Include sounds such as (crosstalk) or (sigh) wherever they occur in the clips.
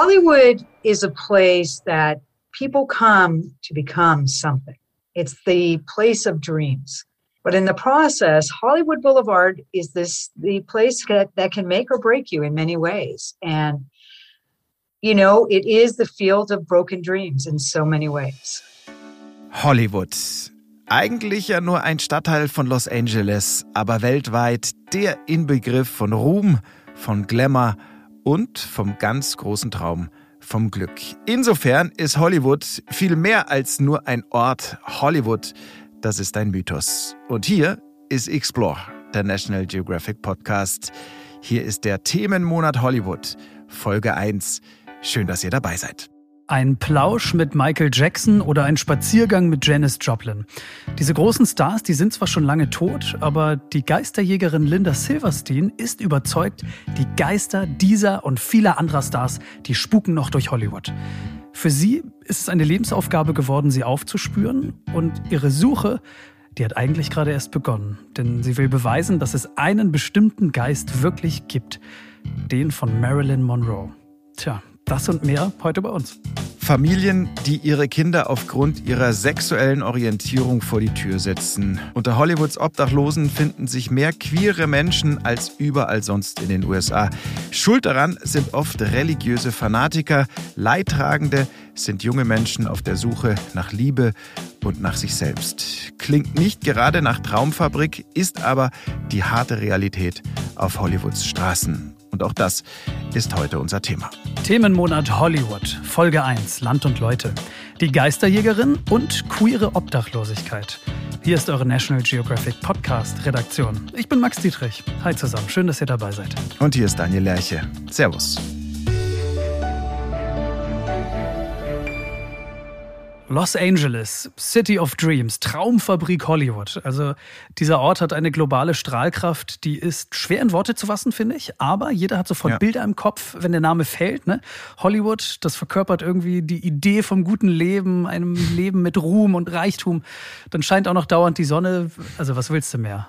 Hollywood is a place that people come to become something. It's the place of dreams. But in the process, Hollywood Boulevard is this the place that, that can make or break you in many ways. And you know, it is the field of broken dreams in so many ways. Hollywood. Eigentlich ja nur ein Stadtteil von Los Angeles, aber weltweit der Inbegriff von Ruhm, von Glamour und vom ganz großen Traum vom Glück. Insofern ist Hollywood viel mehr als nur ein Ort. Hollywood, das ist ein Mythos. Und hier ist Explore, der National Geographic Podcast. Hier ist der Themenmonat Hollywood, Folge 1. Schön, dass ihr dabei seid. Ein Plausch mit Michael Jackson oder ein Spaziergang mit Janis Joplin. Diese großen Stars, die sind zwar schon lange tot, aber die Geisterjägerin Linda Silverstein ist überzeugt, die Geister dieser und vieler anderer Stars, die spuken noch durch Hollywood. Für sie ist es eine Lebensaufgabe geworden, sie aufzuspüren und ihre Suche, die hat eigentlich gerade erst begonnen, denn sie will beweisen, dass es einen bestimmten Geist wirklich gibt, den von Marilyn Monroe. Tja, das und mehr heute bei uns. Familien, die ihre Kinder aufgrund ihrer sexuellen Orientierung vor die Tür setzen. Unter Hollywoods Obdachlosen finden sich mehr queere Menschen als überall sonst in den USA. Schuld daran sind oft religiöse Fanatiker. Leidtragende sind junge Menschen auf der Suche nach Liebe und nach sich selbst. Klingt nicht gerade nach Traumfabrik, ist aber die harte Realität auf Hollywoods Straßen. Und auch das ist heute unser Thema. Themenmonat Hollywood, Folge 1, Land und Leute. Die Geisterjägerin und queere Obdachlosigkeit. Hier ist eure National Geographic Podcast Redaktion. Ich bin Max Dietrich. Hi zusammen, schön, dass ihr dabei seid. Und hier ist Daniel Lerche. Servus. Los Angeles, City of Dreams, Traumfabrik Hollywood. Also dieser Ort hat eine globale Strahlkraft, die ist schwer in Worte zu fassen, finde ich. Aber jeder hat sofort ja. Bilder im Kopf, wenn der Name fällt. Ne? Hollywood, das verkörpert irgendwie die Idee vom guten Leben, einem Leben mit Ruhm und Reichtum. Dann scheint auch noch dauernd die Sonne. Also was willst du mehr?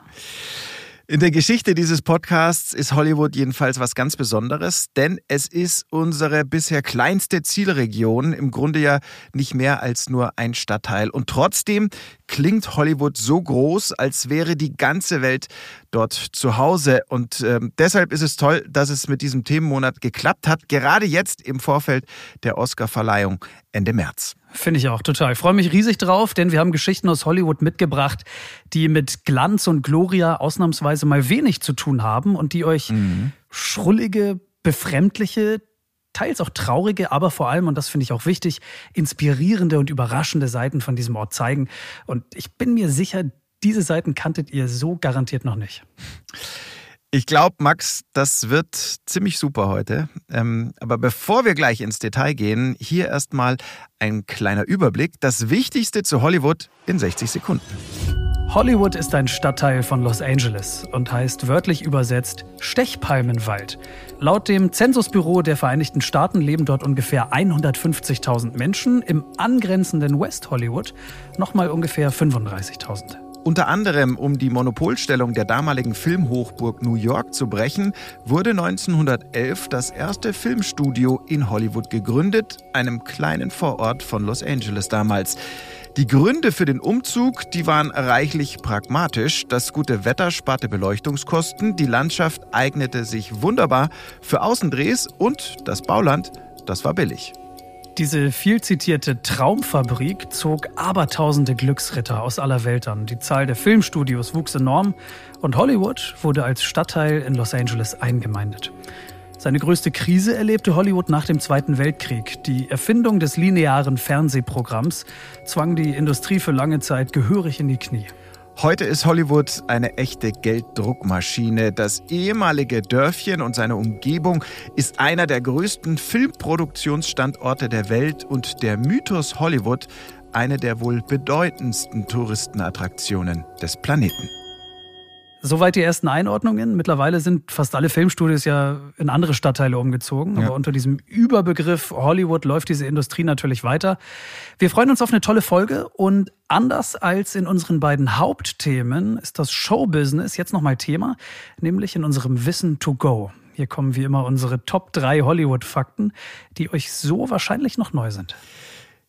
In der Geschichte dieses Podcasts ist Hollywood jedenfalls was ganz Besonderes, denn es ist unsere bisher kleinste Zielregion, im Grunde ja nicht mehr als nur ein Stadtteil. Und trotzdem klingt Hollywood so groß, als wäre die ganze Welt dort zu Hause. Und äh, deshalb ist es toll, dass es mit diesem Themenmonat geklappt hat, gerade jetzt im Vorfeld der Oscarverleihung Ende März. Finde ich auch total. Ich freue mich riesig drauf, denn wir haben Geschichten aus Hollywood mitgebracht, die mit Glanz und Gloria ausnahmsweise mal wenig zu tun haben und die euch mhm. schrullige, befremdliche, teils auch traurige, aber vor allem, und das finde ich auch wichtig, inspirierende und überraschende Seiten von diesem Ort zeigen. Und ich bin mir sicher, diese Seiten kanntet ihr so garantiert noch nicht. Ich glaube, Max, das wird ziemlich super heute. Ähm, aber bevor wir gleich ins Detail gehen, hier erstmal ein kleiner Überblick. Das Wichtigste zu Hollywood in 60 Sekunden. Hollywood ist ein Stadtteil von Los Angeles und heißt wörtlich übersetzt Stechpalmenwald. Laut dem Zensusbüro der Vereinigten Staaten leben dort ungefähr 150.000 Menschen, im angrenzenden West Hollywood nochmal ungefähr 35.000. Unter anderem, um die Monopolstellung der damaligen Filmhochburg New York zu brechen, wurde 1911 das erste Filmstudio in Hollywood gegründet, einem kleinen Vorort von Los Angeles damals. Die Gründe für den Umzug, die waren reichlich pragmatisch. Das gute Wetter sparte Beleuchtungskosten, die Landschaft eignete sich wunderbar für Außendrehs und das Bauland, das war billig. Diese viel zitierte Traumfabrik zog abertausende Glücksritter aus aller Welt an. Die Zahl der Filmstudios wuchs enorm und Hollywood wurde als Stadtteil in Los Angeles eingemeindet. Seine größte Krise erlebte Hollywood nach dem Zweiten Weltkrieg. Die Erfindung des linearen Fernsehprogramms zwang die Industrie für lange Zeit gehörig in die Knie. Heute ist Hollywood eine echte Gelddruckmaschine. Das ehemalige Dörfchen und seine Umgebung ist einer der größten Filmproduktionsstandorte der Welt und der Mythos Hollywood eine der wohl bedeutendsten Touristenattraktionen des Planeten. Soweit die ersten Einordnungen. Mittlerweile sind fast alle Filmstudios ja in andere Stadtteile umgezogen. Ja. Aber unter diesem Überbegriff Hollywood läuft diese Industrie natürlich weiter. Wir freuen uns auf eine tolle Folge und anders als in unseren beiden Hauptthemen ist das Showbusiness jetzt nochmal Thema, nämlich in unserem Wissen to Go. Hier kommen wie immer unsere Top 3 Hollywood-Fakten, die euch so wahrscheinlich noch neu sind.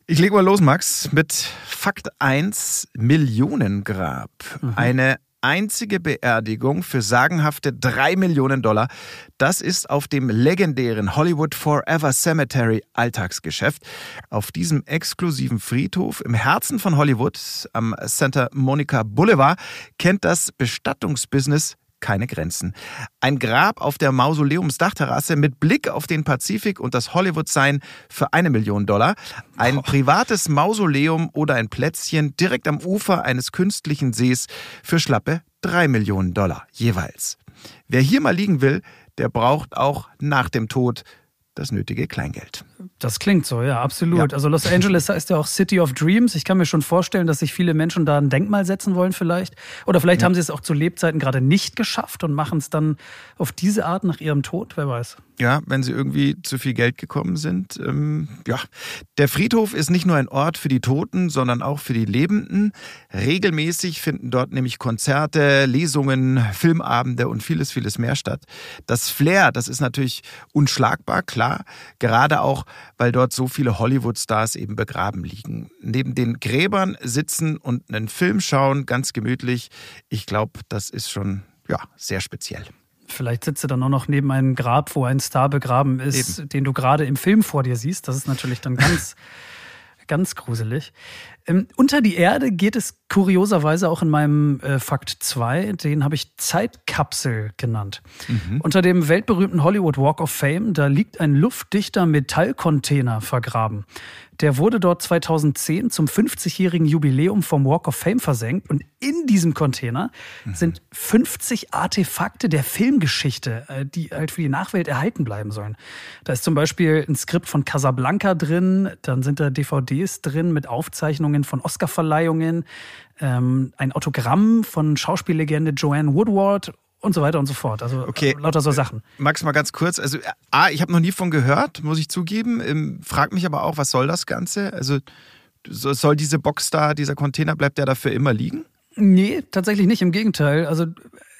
Ich lege mal los, Max, mit Fakt 1, Millionengrab. Mhm. Eine einzige Beerdigung für sagenhafte drei Millionen Dollar. Das ist auf dem legendären Hollywood Forever Cemetery Alltagsgeschäft. Auf diesem exklusiven Friedhof im Herzen von Hollywood am Santa Monica Boulevard kennt das Bestattungsbusiness keine Grenzen. Ein Grab auf der Mausoleumsdachterrasse mit Blick auf den Pazifik und das Hollywood-Sign für eine Million Dollar. Ein oh. privates Mausoleum oder ein Plätzchen direkt am Ufer eines künstlichen Sees für schlappe drei Millionen Dollar jeweils. Wer hier mal liegen will, der braucht auch nach dem Tod das nötige Kleingeld. Das klingt so, ja, absolut. Ja. Also Los Angeles heißt ja auch City of Dreams. Ich kann mir schon vorstellen, dass sich viele Menschen da ein Denkmal setzen wollen vielleicht. Oder vielleicht ja. haben sie es auch zu Lebzeiten gerade nicht geschafft und machen es dann auf diese Art nach ihrem Tod, wer weiß. Ja, wenn sie irgendwie zu viel Geld gekommen sind. Ähm, ja, der Friedhof ist nicht nur ein Ort für die Toten, sondern auch für die Lebenden. Regelmäßig finden dort nämlich Konzerte, Lesungen, Filmabende und vieles, vieles mehr statt. Das Flair, das ist natürlich unschlagbar, klar. Gerade auch, weil dort so viele Hollywood-Stars eben begraben liegen. Neben den Gräbern sitzen und einen Film schauen, ganz gemütlich. Ich glaube, das ist schon ja, sehr speziell. Vielleicht sitzt du dann auch noch neben einem Grab, wo ein Star begraben ist, Eben. den du gerade im Film vor dir siehst. Das ist natürlich dann ganz, (laughs) ganz gruselig. Ähm, unter die Erde geht es kurioserweise auch in meinem äh, Fakt 2. Den habe ich Zeitkapsel genannt. Mhm. Unter dem weltberühmten Hollywood Walk of Fame, da liegt ein luftdichter Metallcontainer vergraben. Der wurde dort 2010 zum 50-jährigen Jubiläum vom Walk of Fame versenkt. Und in diesem Container mhm. sind 50 Artefakte der Filmgeschichte, äh, die halt für die Nachwelt erhalten bleiben sollen. Da ist zum Beispiel ein Skript von Casablanca drin, dann sind da DVDs drin mit Aufzeichnungen von Oscarverleihungen, ähm, ein Autogramm von Schauspiellegende Joanne Woodward und so weiter und so fort. Also okay. lauter so Sachen. Max, mal ganz kurz. Also, A, ich habe noch nie von gehört, muss ich zugeben. Ähm, frag mich aber auch, was soll das Ganze? Also, soll diese Box da, dieser Container, bleibt der dafür immer liegen? Nee, tatsächlich nicht. Im Gegenteil. Also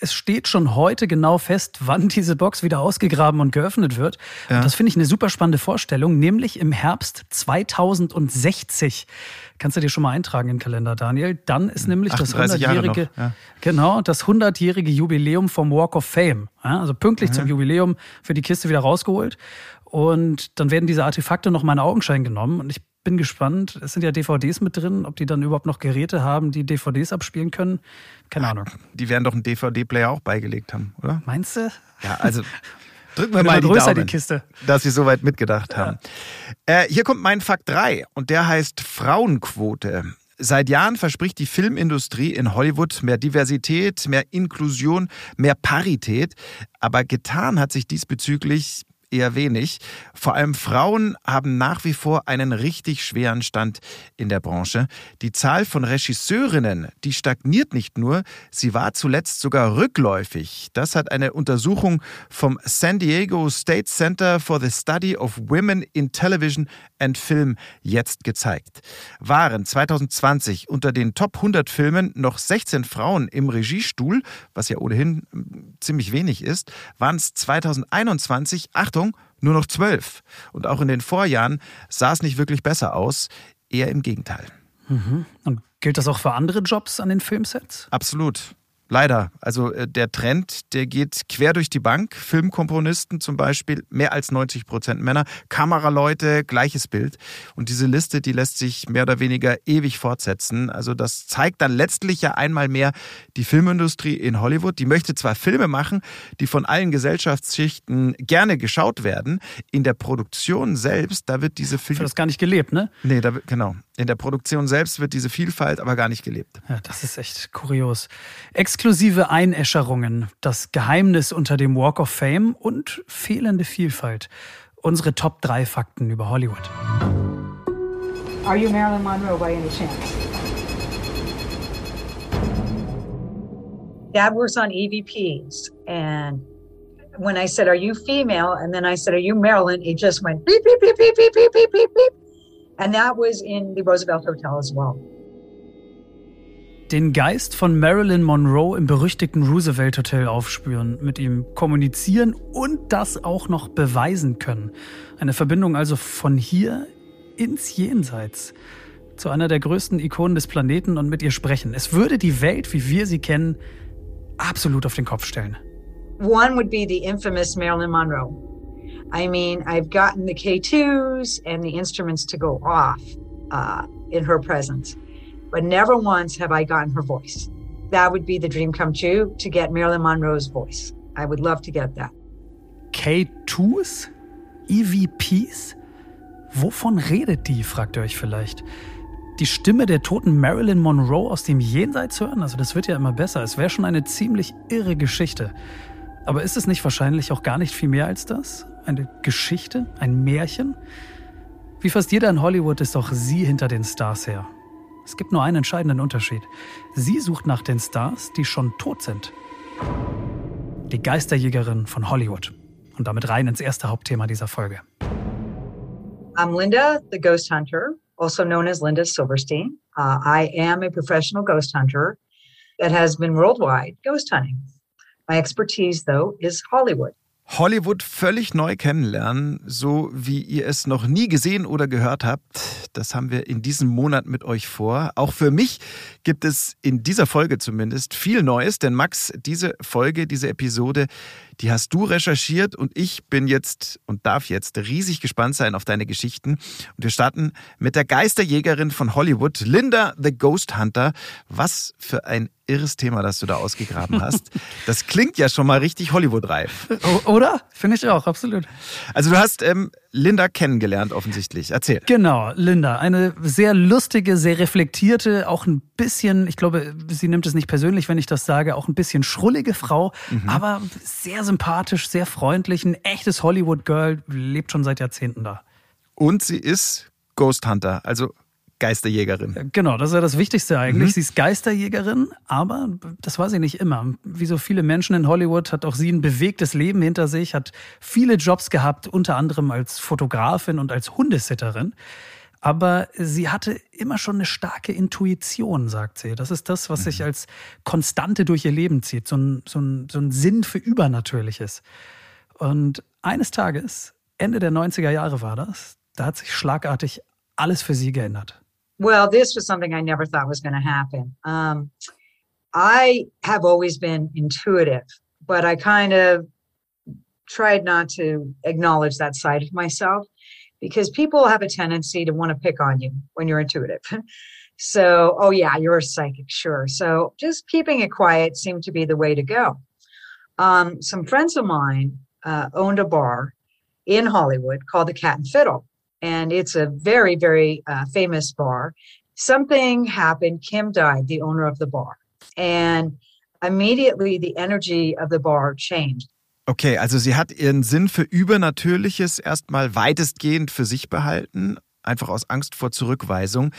es steht schon heute genau fest, wann diese Box wieder ausgegraben und geöffnet wird. Ja. Und das finde ich eine super spannende Vorstellung, nämlich im Herbst 2060. Kannst du dir schon mal eintragen im Kalender, Daniel? Dann ist nämlich das 100-jährige, ja. genau, das 100-jährige Jubiläum vom Walk of Fame. Ja, also pünktlich zum Jubiläum für die Kiste wieder rausgeholt. Und dann werden diese Artefakte noch mal in Augenschein genommen. Und ich bin gespannt. Es sind ja DVDs mit drin, ob die dann überhaupt noch Geräte haben, die DVDs abspielen können. Keine Ahnung. Die werden doch einen DVD-Player auch beigelegt haben, oder? Meinst du? Ja, also (laughs) drücken wir mal die größer Daumen, die Kiste. dass sie soweit mitgedacht haben. Ja. Äh, hier kommt mein Fakt 3 und der heißt Frauenquote. Seit Jahren verspricht die Filmindustrie in Hollywood mehr Diversität, mehr Inklusion, mehr Parität. Aber getan hat sich diesbezüglich eher wenig. Vor allem Frauen haben nach wie vor einen richtig schweren Stand in der Branche. Die Zahl von Regisseurinnen, die stagniert nicht nur, sie war zuletzt sogar rückläufig. Das hat eine Untersuchung vom San Diego State Center for the Study of Women in Television and Film jetzt gezeigt. Waren 2020 unter den Top 100 Filmen noch 16 Frauen im Regiestuhl, was ja ohnehin hm, ziemlich wenig ist, waren es 2021, Achtung, Achtung, nur noch zwölf. Und auch in den Vorjahren sah es nicht wirklich besser aus, eher im Gegenteil. Mhm. Und gilt das auch für andere Jobs an den Filmsets? Absolut. Leider. Also äh, der Trend, der geht quer durch die Bank. Filmkomponisten zum Beispiel, mehr als 90 Prozent Männer. Kameraleute, gleiches Bild. Und diese Liste, die lässt sich mehr oder weniger ewig fortsetzen. Also das zeigt dann letztlich ja einmal mehr die Filmindustrie in Hollywood. Die möchte zwar Filme machen, die von allen Gesellschaftsschichten gerne geschaut werden. In der Produktion selbst, da wird diese Filme... Das gar nicht gelebt, ne? Nee, da, genau. In der Produktion selbst wird diese Vielfalt aber gar nicht gelebt. Ja, das ist echt kurios. Exklusive Einäscherungen, das Geheimnis unter dem Walk of Fame und fehlende Vielfalt. Unsere Top 3 Fakten über Hollywood. Are you Marilyn Monroe by any chance? Dad works on EVPs and when I said, Are you female? And then I said, Are you Marilyn? It just went beep, beep, beep, beep, beep, beep, beep, beep, beep. And that was in the Roosevelt Hotel as well. Den Geist von Marilyn Monroe im berüchtigten Roosevelt Hotel aufspüren, mit ihm kommunizieren und das auch noch beweisen können. Eine Verbindung also von hier ins Jenseits zu einer der größten Ikonen des Planeten und mit ihr sprechen. Es würde die Welt, wie wir sie kennen, absolut auf den Kopf stellen. One would be the infamous Marilyn Monroe. I mean, I've gotten the K2s and the instruments to go off uh, in her presence, but never once have I gotten her voice. That would be the dream come true to get Marilyn Monroe's voice. I would love to get that. K2s? EVPs? Wovon redet die, fragt ihr euch vielleicht. Die Stimme der toten Marilyn Monroe aus dem Jenseits hören? Also das wird ja immer besser. Es wäre schon eine ziemlich irre Geschichte. Aber ist es nicht wahrscheinlich auch gar nicht viel mehr als das? Eine Geschichte? Ein Märchen? Wie fast jeder in Hollywood ist auch sie hinter den Stars her. Es gibt nur einen entscheidenden Unterschied. Sie sucht nach den Stars, die schon tot sind. Die Geisterjägerin von Hollywood. Und damit rein ins erste Hauptthema dieser Folge. I'm Linda, the ghost hunter, also known as Linda Silverstein. Uh, I am a professional ghost hunter that has been worldwide ghost hunting. My expertise, though, is Hollywood. Hollywood völlig neu kennenlernen, so wie ihr es noch nie gesehen oder gehört habt. Das haben wir in diesem Monat mit euch vor. Auch für mich gibt es in dieser Folge zumindest viel Neues, denn Max, diese Folge, diese Episode, die hast du recherchiert und ich bin jetzt und darf jetzt riesig gespannt sein auf deine Geschichten. Und wir starten mit der Geisterjägerin von Hollywood, Linda the Ghost Hunter. Was für ein irres Thema, das du da ausgegraben hast. (laughs) Das klingt ja schon mal richtig Hollywood-reif. Oder? Finde ich auch, absolut. Also du hast ähm, Linda kennengelernt offensichtlich. Erzähl. Genau, Linda. Eine sehr lustige, sehr reflektierte, auch ein bisschen, ich glaube, sie nimmt es nicht persönlich, wenn ich das sage, auch ein bisschen schrullige Frau, mhm. aber sehr sympathisch, sehr freundlich, ein echtes Hollywood-Girl, lebt schon seit Jahrzehnten da. Und sie ist Ghost Hunter, also Geisterjägerin. Genau, das ist ja das Wichtigste eigentlich. Mhm. Sie ist Geisterjägerin, aber das war sie nicht immer. Wie so viele Menschen in Hollywood hat auch sie ein bewegtes Leben hinter sich, hat viele Jobs gehabt, unter anderem als Fotografin und als Hundesitterin. Aber sie hatte immer schon eine starke Intuition, sagt sie. Das ist das, was sich mhm. als Konstante durch ihr Leben zieht. So ein, so ein, so ein Sinn für Übernatürliches. Und eines Tages, Ende der 90er Jahre war das, da hat sich schlagartig alles für sie geändert. Well, this was something I never thought was going to happen. Um, I have always been intuitive, but I kind of tried not to acknowledge that side of myself because people have a tendency to want to pick on you when you're intuitive. (laughs) so, oh, yeah, you're a psychic, sure. So, just keeping it quiet seemed to be the way to go. Um, some friends of mine uh, owned a bar in Hollywood called the Cat and Fiddle and it's a very, very uh, famous bar. Something happened. Kim died, the owner of the bar. And immediately the energy of the bar changed. Okay, also sie hat ihren Sinn für Übernatürliches erstmal weitestgehend für sich behalten, einfach aus Angst vor Zurückweisung.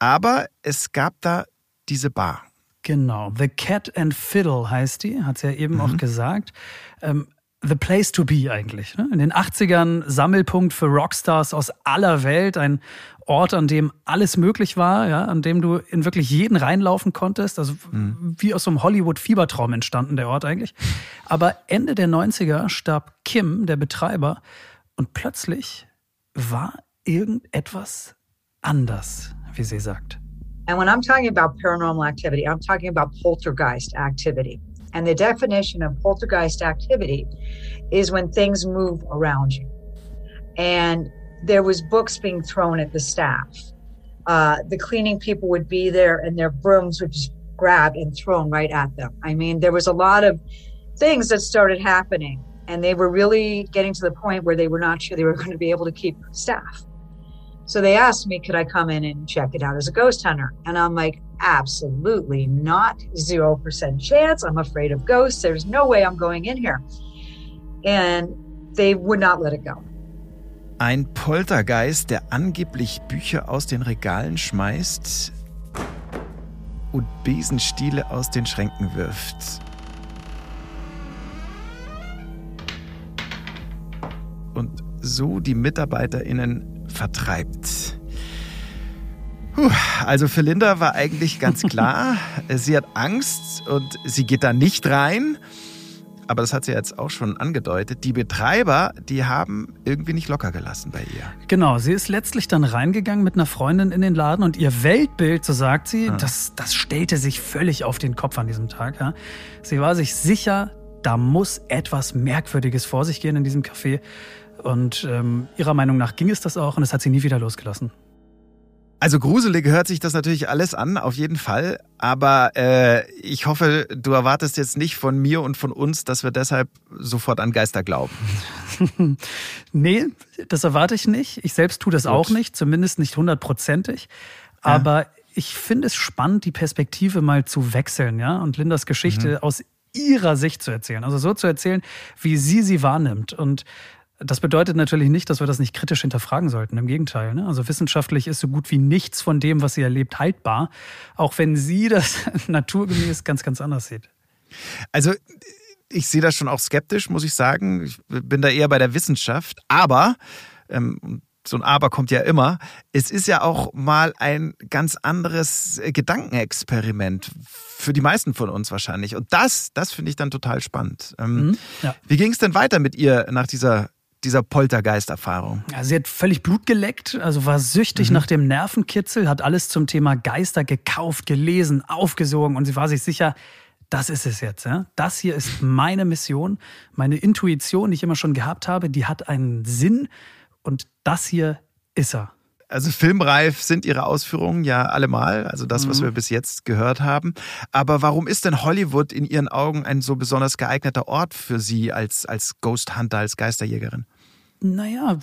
Aber es gab da diese Bar. Genau, The Cat and Fiddle heißt die, hat sie ja eben mhm. auch gesagt. Ähm, the place to be eigentlich. Ne? In den 80ern Sammelpunkt für Rockstars aus aller Welt, ein Ort, an dem alles möglich war, ja, an dem du in wirklich jeden reinlaufen konntest. Also mhm. wie aus so einem Hollywood-Fiebertraum entstanden der Ort eigentlich. Aber Ende der 90er starb Kim, der Betreiber, und plötzlich war irgendetwas anders, wie sie sagt. And when I'm talking about paranormal activity, I'm talking about poltergeist activity. And the definition of poltergeist activity is when things move around you. And there was books being thrown at the staff. Uh, the cleaning people would be there and their brooms would just grab and thrown right at them. I mean, there was a lot of things that started happening and they were really getting to the point where they were not sure they were going to be able to keep staff. So they asked me, could I come in and check it out as a ghost hunter? And I'm like, absolutely not. 0% chance. I'm afraid of ghosts. There's no way I'm going in here. And they would not let it go. Ein Poltergeist, der angeblich Bücher aus den Regalen schmeißt und Besenstiele aus den Schränken wirft. Und so die MitarbeiterInnen vertreibt. Puh, also für Linda war eigentlich ganz (laughs) klar, sie hat Angst und sie geht da nicht rein. Aber das hat sie jetzt auch schon angedeutet. Die Betreiber, die haben irgendwie nicht locker gelassen bei ihr. Genau, sie ist letztlich dann reingegangen mit einer Freundin in den Laden und ihr Weltbild, so sagt sie, ah. das, das stellte sich völlig auf den Kopf an diesem Tag. Ja. Sie war sich sicher, da muss etwas Merkwürdiges vor sich gehen in diesem Café. Und ähm, ihrer Meinung nach ging es das auch und es hat sie nie wieder losgelassen. Also gruselig hört sich das natürlich alles an, auf jeden Fall. Aber äh, ich hoffe, du erwartest jetzt nicht von mir und von uns, dass wir deshalb sofort an Geister glauben. (laughs) nee, das erwarte ich nicht. Ich selbst tue das Gut. auch nicht, zumindest nicht hundertprozentig. Aber ja. ich finde es spannend, die Perspektive mal zu wechseln, ja, und Lindas Geschichte mhm. aus ihrer Sicht zu erzählen. Also so zu erzählen, wie sie sie wahrnimmt. Und das bedeutet natürlich nicht, dass wir das nicht kritisch hinterfragen sollten. Im Gegenteil. Ne? Also wissenschaftlich ist so gut wie nichts von dem, was sie erlebt, haltbar. Auch wenn sie (laughs) das naturgemäß ganz, ganz anders sieht. Also ich sehe das schon auch skeptisch, muss ich sagen. Ich bin da eher bei der Wissenschaft. Aber, ähm, so ein Aber kommt ja immer, es ist ja auch mal ein ganz anderes Gedankenexperiment. Für die meisten von uns wahrscheinlich. Und das, das finde ich dann total spannend. Ähm, mhm, ja. Wie ging es denn weiter mit ihr nach dieser dieser Poltergeisterfahrung? Ja, sie hat völlig Blut geleckt, also war süchtig mhm. nach dem Nervenkitzel, hat alles zum Thema Geister gekauft, gelesen, aufgesogen und sie war sich sicher, das ist es jetzt. Ja? Das hier ist meine Mission, meine Intuition, die ich immer schon gehabt habe, die hat einen Sinn und das hier ist er. Also filmreif sind Ihre Ausführungen ja allemal, also das, was mhm. wir bis jetzt gehört haben. Aber warum ist denn Hollywood in Ihren Augen ein so besonders geeigneter Ort für Sie als, als Ghost Hunter, als Geisterjägerin? Naja,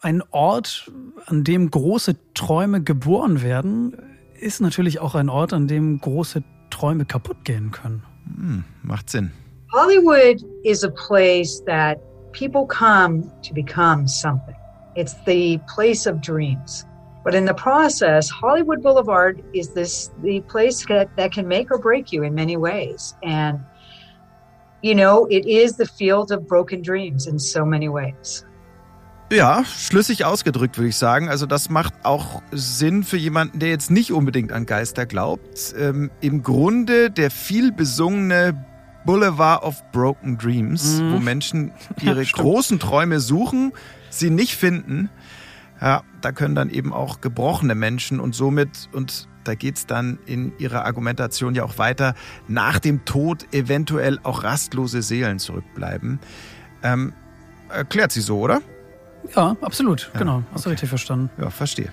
ein Ort, an dem große Träume geboren werden, ist natürlich auch ein Ort, an dem große Träume kaputt gehen können. Hm, macht Sinn. Hollywood is a place that people come to become something. It's the place of dreams. But in the process, Hollywood Boulevard is this the place that, that can make or break you in many ways. And you know, it is the field of broken dreams in so many ways. Ja, schlüssig ausgedrückt, würde ich sagen. Also das macht auch Sinn für jemanden, der jetzt nicht unbedingt an Geister glaubt. Ähm, Im Grunde der viel besungene Boulevard of Broken Dreams, mhm. wo Menschen ihre (laughs) großen Träume suchen, sie nicht finden. Ja, da können dann eben auch gebrochene Menschen und somit, und da geht's dann in ihrer Argumentation ja auch weiter, nach dem Tod eventuell auch rastlose Seelen zurückbleiben. Ähm, erklärt sie so, oder? Ja, absolut. Ja, genau. Hast okay. du richtig verstanden. Ja, verstehe.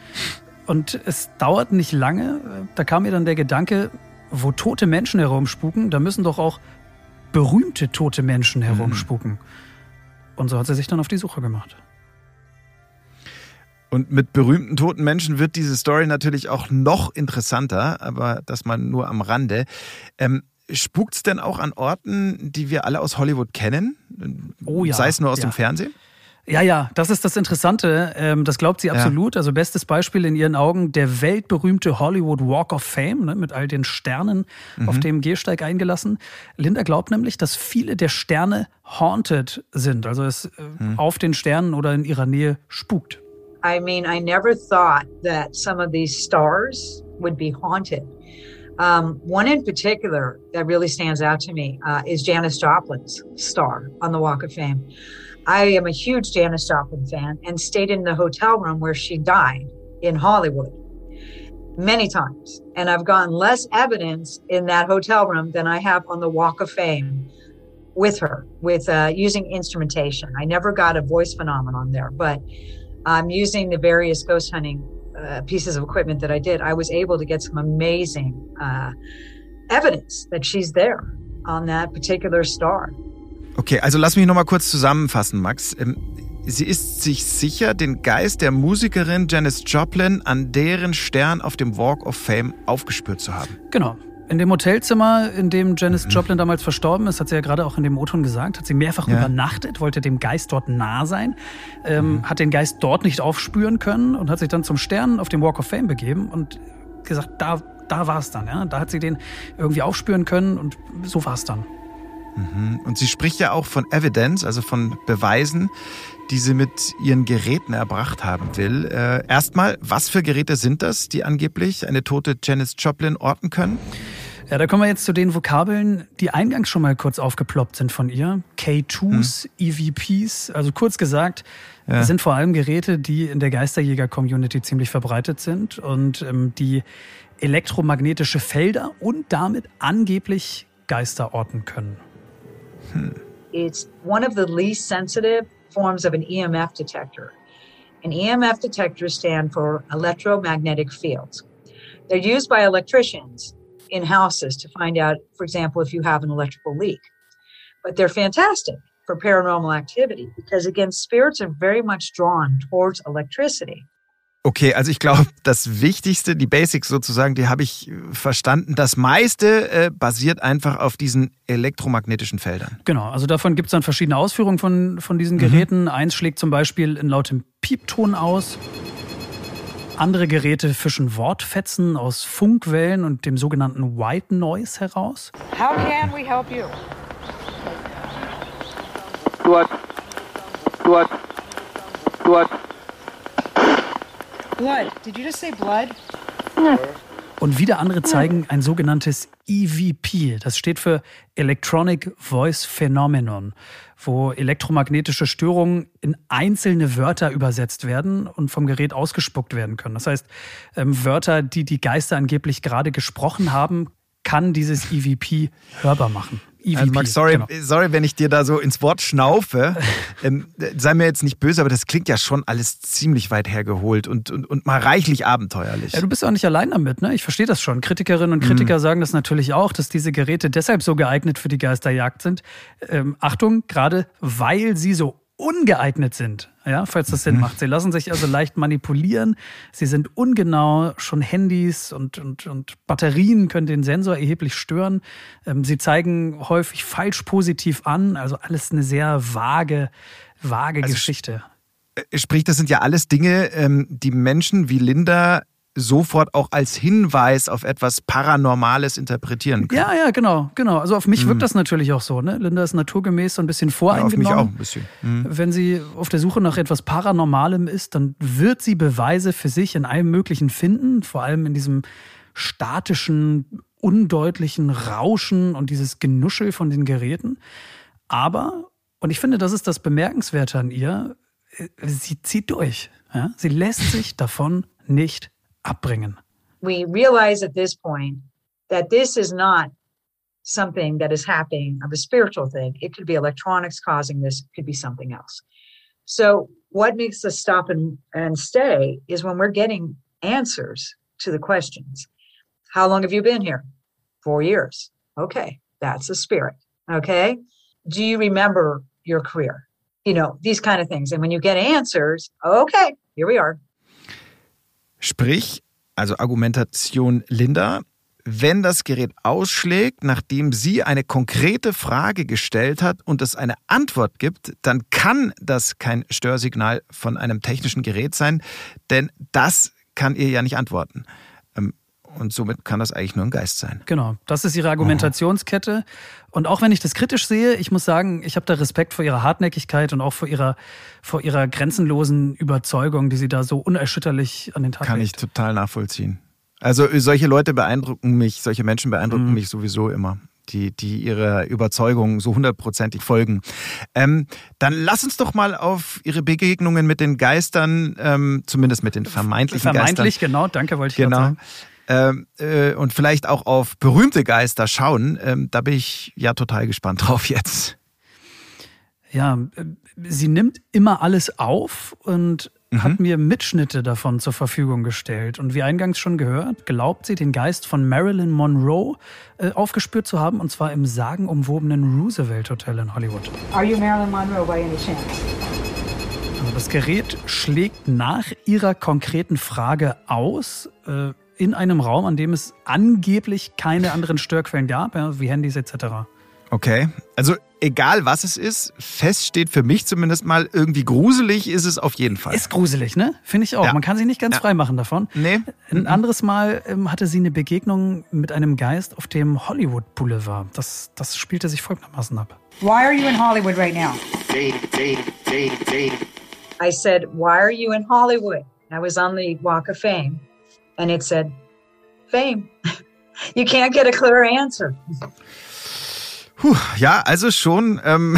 Und es dauert nicht lange. Da kam mir dann der Gedanke, wo tote Menschen herumspuken, da müssen doch auch berühmte tote Menschen mhm. herumspuken. Mhm. Und so hat sie sich dann auf die Suche gemacht. Und mit berühmten toten Menschen wird diese Story natürlich auch noch interessanter, aber das mal nur am Rande. Ähm, Spukt es denn auch an Orten, die wir alle aus Hollywood kennen? Oh ja. Sei es nur aus ja. dem Fernsehen? Ja, ja, das ist das Interessante. Ähm, das glaubt sie absolut. Ja. Also bestes Beispiel in ihren Augen der weltberühmte Hollywood Walk of Fame ne, mit all den Sternen mhm. auf dem Gehsteig eingelassen. Linda glaubt nämlich, dass viele der Sterne haunted sind, also es äh, mhm. auf den Sternen oder in ihrer Nähe spukt. I mean, I never thought that some of these stars would be haunted. Um, one in particular that really stands out to me uh, is Janis Joplin's star on the Walk of Fame. I am a huge Janis Joplin fan and stayed in the hotel room where she died in Hollywood many times. And I've gotten less evidence in that hotel room than I have on the Walk of Fame with her, with uh, using instrumentation. I never got a voice phenomenon there, but um, using the various ghost hunting uh, pieces of equipment that I did, I was able to get some amazing uh, evidence that she's there on that particular star. Okay, also lass mich nochmal kurz zusammenfassen, Max. Ähm, sie ist sich sicher, den Geist der Musikerin Janis Joplin an deren Stern auf dem Walk of Fame aufgespürt zu haben. Genau. In dem Hotelzimmer, in dem Janis mhm. Joplin damals verstorben ist, hat sie ja gerade auch in dem O-Ton gesagt, hat sie mehrfach ja. übernachtet, wollte dem Geist dort nah sein, ähm, mhm. hat den Geist dort nicht aufspüren können und hat sich dann zum Stern auf dem Walk of Fame begeben und gesagt, da, da war es dann. Ja? Da hat sie den irgendwie aufspüren können und so war es dann. Mhm. Und sie spricht ja auch von Evidence, also von Beweisen, die sie mit ihren Geräten erbracht haben will. Äh, erstmal, was für Geräte sind das, die angeblich eine tote Janis Joplin orten können? Ja, da kommen wir jetzt zu den Vokabeln, die eingangs schon mal kurz aufgeploppt sind von ihr. K2s, hm. EVPs, also kurz gesagt, ja. sind vor allem Geräte, die in der Geisterjäger-Community ziemlich verbreitet sind und ähm, die elektromagnetische Felder und damit angeblich Geister orten können. Hmm. It's one of the least sensitive forms of an EMF detector. An EMF detector stand for electromagnetic fields. They're used by electricians in houses to find out, for example, if you have an electrical leak. But they're fantastic for paranormal activity because, again, spirits are very much drawn towards electricity. Okay, also ich glaube, das Wichtigste, die Basics sozusagen, die habe ich verstanden. Das meiste äh, basiert einfach auf diesen elektromagnetischen Feldern. Genau, also davon gibt es dann verschiedene Ausführungen von, von diesen mhm. Geräten. Mhm. Eins schlägt zum Beispiel in lautem Piepton aus. Andere Geräte fischen Wortfetzen aus Funkwellen und dem sogenannten White Noise heraus. How can we help you? Blood. Blood. Blood. Blood. Did you just say blood? Und wieder andere zeigen ein sogenanntes EVP. Das steht für Electronic Voice Phenomenon, wo elektromagnetische Störungen in einzelne Wörter übersetzt werden und vom Gerät ausgespuckt werden können. Das heißt, ähm, Wörter, die die Geister angeblich gerade gesprochen haben, kann dieses EVP hörbar machen. EVP. Also Max, sorry, genau. sorry, wenn ich dir da so ins Wort schnaufe. (laughs) ähm, sei mir jetzt nicht böse, aber das klingt ja schon alles ziemlich weit hergeholt und, und, und mal reichlich abenteuerlich. Ja, du bist auch nicht allein damit, ne? Ich verstehe das schon. Kritikerinnen und Kritiker mhm. sagen das natürlich auch, dass diese Geräte deshalb so geeignet für die Geisterjagd sind. Ähm, Achtung, gerade weil sie so ungeeignet sind, ja, falls das Sinn mhm. macht. Sie lassen sich also leicht manipulieren. Sie sind ungenau. Schon Handys und, und, und Batterien können den Sensor erheblich stören. Ähm, sie zeigen häufig falsch positiv an. Also alles eine sehr vage, vage also Geschichte. Sprich, das sind ja alles Dinge, ähm, die Menschen wie Linda sofort auch als Hinweis auf etwas Paranormales interpretieren können. Ja, ja, genau, genau. Also auf mich mhm. wirkt das natürlich auch so. Ne? Linda ist naturgemäß so ein bisschen voreingenommen. Ja, auf mich auch ein bisschen. Mhm. Wenn sie auf der Suche nach etwas Paranormalem ist, dann wird sie Beweise für sich in allem Möglichen finden, vor allem in diesem statischen, undeutlichen Rauschen und dieses Genuschel von den Geräten. Aber, und ich finde, das ist das Bemerkenswerte an ihr, äh, sie zieht durch. Ja? Sie lässt sich davon nicht abbringen. We realize at this point that this is not something that is happening of a spiritual thing. It could be electronics causing this, it could be something else. So, what makes us stop and, and stay is when we're getting answers to the questions. How long have you been here? Four years. Okay, that's a spirit. Okay. Do you remember your career? You know, these kind of things. And when you get answers, okay, here we are. Sprich, also Argumentation Linda, wenn das Gerät ausschlägt, nachdem sie eine konkrete Frage gestellt hat und es eine Antwort gibt, dann kann das kein Störsignal von einem technischen Gerät sein, denn das kann ihr ja nicht antworten. Und somit kann das eigentlich nur ein Geist sein. Genau, das ist ihre Argumentationskette. Und auch wenn ich das kritisch sehe, ich muss sagen, ich habe da Respekt vor ihrer Hartnäckigkeit und auch vor ihrer, vor ihrer grenzenlosen Überzeugung, die sie da so unerschütterlich an den Tag Kann legt. ich total nachvollziehen. Also solche Leute beeindrucken mich, solche Menschen beeindrucken mhm. mich sowieso immer die, die ihrer Überzeugung so hundertprozentig folgen. Ähm, dann lass uns doch mal auf Ihre Begegnungen mit den Geistern, ähm, zumindest mit den vermeintlichen Vermeintlich, Geistern. Vermeintlich, genau, danke, wollte ich genau. sagen äh, und vielleicht auch auf berühmte Geister schauen. Ähm, da bin ich ja total gespannt (laughs) drauf jetzt. Ja, äh, sie nimmt immer alles auf und mhm. hat mir Mitschnitte davon zur Verfügung gestellt. Und wie eingangs schon gehört, glaubt sie, den Geist von Marilyn Monroe äh, aufgespürt zu haben, und zwar im sagenumwobenen Roosevelt Hotel in Hollywood. Are you Marilyn Monroe by any chance? Also das Gerät schlägt nach ihrer konkreten Frage aus. Äh, in einem Raum, an dem es angeblich keine anderen Störquellen gab, ja, wie Handys etc. Okay, also egal was es ist, fest steht für mich zumindest mal, irgendwie gruselig ist es auf jeden Fall. Ist gruselig, ne? Finde ich auch. Ja. Man kann sich nicht ganz ja. frei machen davon. Nee. Ein mhm. anderes Mal ähm, hatte sie eine Begegnung mit einem Geist auf dem Hollywood Boulevard. Das, das spielte sich folgendermaßen ab. Why are you in Hollywood right now? I said, why are you in Hollywood? I was on the Walk of Fame. And it said, fame. you can't get a clear answer. Puh, ja, also schon ähm,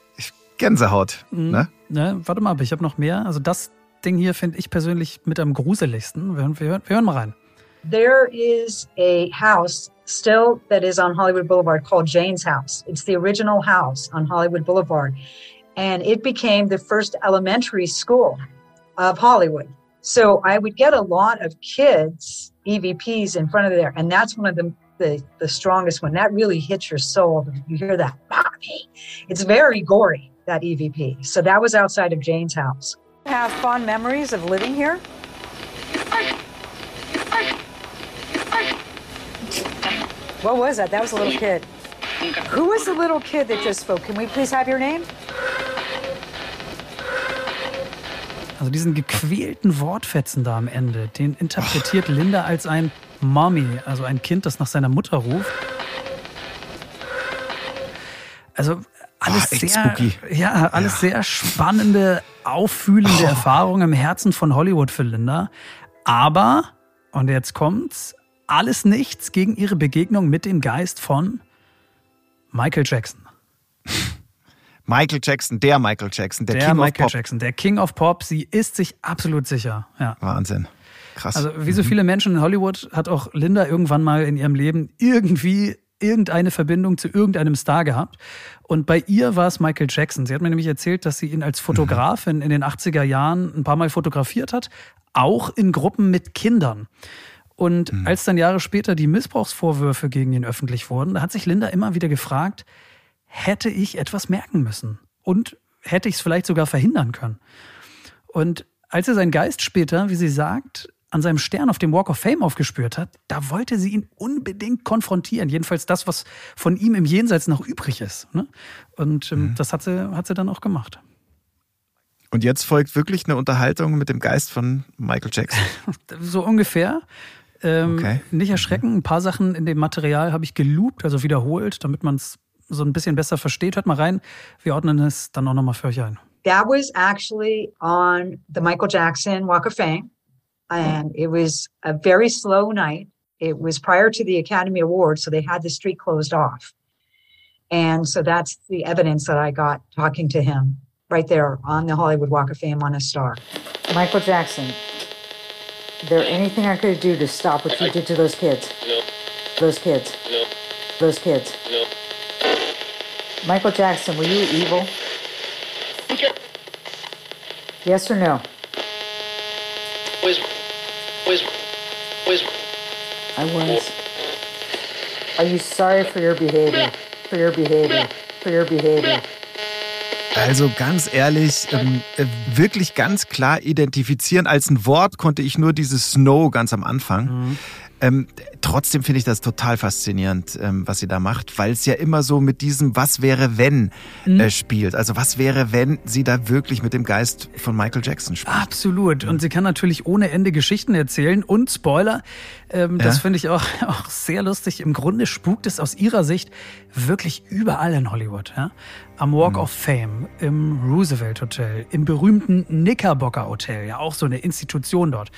(laughs) Gänsehaut. Mhm. Ne? Ne, warte mal, aber ich habe noch mehr. Also das Ding hier finde ich persönlich mit am gruseligsten. Wir, wir, wir hören mal rein. There is a house still that is on Hollywood Boulevard called Jane's House. It's the original house on Hollywood Boulevard. And it became the first elementary school of Hollywood. So I would get a lot of kids, EVPs, in front of there. And that's one of the the, the strongest one. That really hits your soul. You hear that. It's very gory, that EVP. So that was outside of Jane's house. Have fond memories of living here? What was that? That was a little kid. Who was the little kid that just spoke? Can we please have your name? Also diesen gequälten Wortfetzen da am Ende, den interpretiert Linda als ein Mommy, also ein Kind, das nach seiner Mutter ruft. Also alles oh, sehr, spooky. ja, alles ja. sehr spannende, auffühlende oh. Erfahrungen im Herzen von Hollywood für Linda. Aber, und jetzt kommt's, alles nichts gegen ihre Begegnung mit dem Geist von Michael Jackson. Michael Jackson, der Michael Jackson, der, der King Michael of Pop. Jackson, der King of Pop. Sie ist sich absolut sicher. Ja. Wahnsinn. Krass. Also wie so mhm. viele Menschen in Hollywood hat auch Linda irgendwann mal in ihrem Leben irgendwie irgendeine Verbindung zu irgendeinem Star gehabt. Und bei ihr war es Michael Jackson. Sie hat mir nämlich erzählt, dass sie ihn als Fotografin in den 80er Jahren ein paar Mal fotografiert hat, auch in Gruppen mit Kindern. Und mhm. als dann Jahre später die Missbrauchsvorwürfe gegen ihn öffentlich wurden, da hat sich Linda immer wieder gefragt, hätte ich etwas merken müssen? Und hätte ich es vielleicht sogar verhindern können? Und als er seinen Geist später, wie sie sagt, an seinem Stern auf dem Walk of Fame aufgespürt hat, da wollte sie ihn unbedingt konfrontieren. Jedenfalls das, was von ihm im Jenseits noch übrig ist. Ne? Und ähm, mhm. das hat sie, hat sie dann auch gemacht. Und jetzt folgt wirklich eine Unterhaltung mit dem Geist von Michael Jackson. (laughs) so ungefähr. Ähm, okay. Nicht erschrecken. Ein paar Sachen in dem Material habe ich geloopt, also wiederholt, damit man es so ein bisschen besser versteht. Hört mal rein. Wir ordnen es dann auch nochmal für euch ein. That was actually on the Michael Jackson Walk of Fame. and it was a very slow night. It was prior to the Academy Awards, so they had the street closed off. And so that's the evidence that I got talking to him right there on the Hollywood Walk of Fame on a star. Michael Jackson, there anything I could do to stop what you did to those kids? No. Those kids? No. Those kids? No. Michael Jackson, were you evil? Yes or no? Where's Where's, where's... I was. Are you sorry for your behavior? For your behavior? For your behavior? Also ganz ehrlich, ähm, äh, wirklich ganz klar identifizieren. Als ein Wort konnte ich nur dieses Snow ganz am Anfang. Mhm. Ähm, trotzdem finde ich das total faszinierend, ähm, was sie da macht, weil es ja immer so mit diesem Was wäre wenn mhm. äh, spielt. Also was wäre, wenn sie da wirklich mit dem Geist von Michael Jackson spielt. Absolut. Und sie kann natürlich ohne Ende Geschichten erzählen. Und Spoiler, ähm, das finde ich auch, (laughs) auch sehr lustig. Im Grunde spukt es aus ihrer Sicht wirklich überall in Hollywood. Ja? Am Walk mhm. of Fame, im Roosevelt Hotel, im berühmten Knickerbocker Hotel, ja auch so eine Institution dort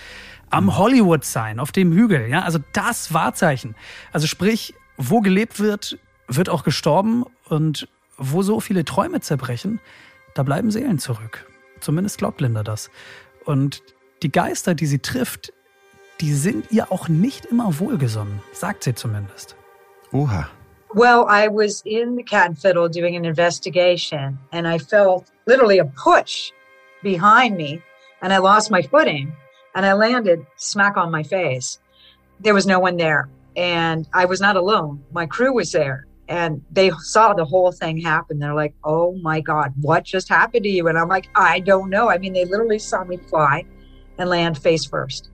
am Hollywood Sign auf dem Hügel. Ja, also das Wahrzeichen. Also sprich, wo gelebt wird, wird auch gestorben und wo so viele Träume zerbrechen, da bleiben Seelen zurück. Zumindest glaubt Linda das. Und die Geister, die sie trifft, die sind ihr auch nicht immer wohlgesonnen, sagt sie zumindest. Oha. Well, I was in the Cat and Fiddle doing an investigation, and I felt literally a push behind me, and I lost my footing. And I landed smack on my face. There was no one there, and I was not alone. My crew was there, and they saw the whole thing happen. They're like, "Oh my God, what just happened to you?" And I'm like, "I don't know." I mean, they literally saw me fly and land face first.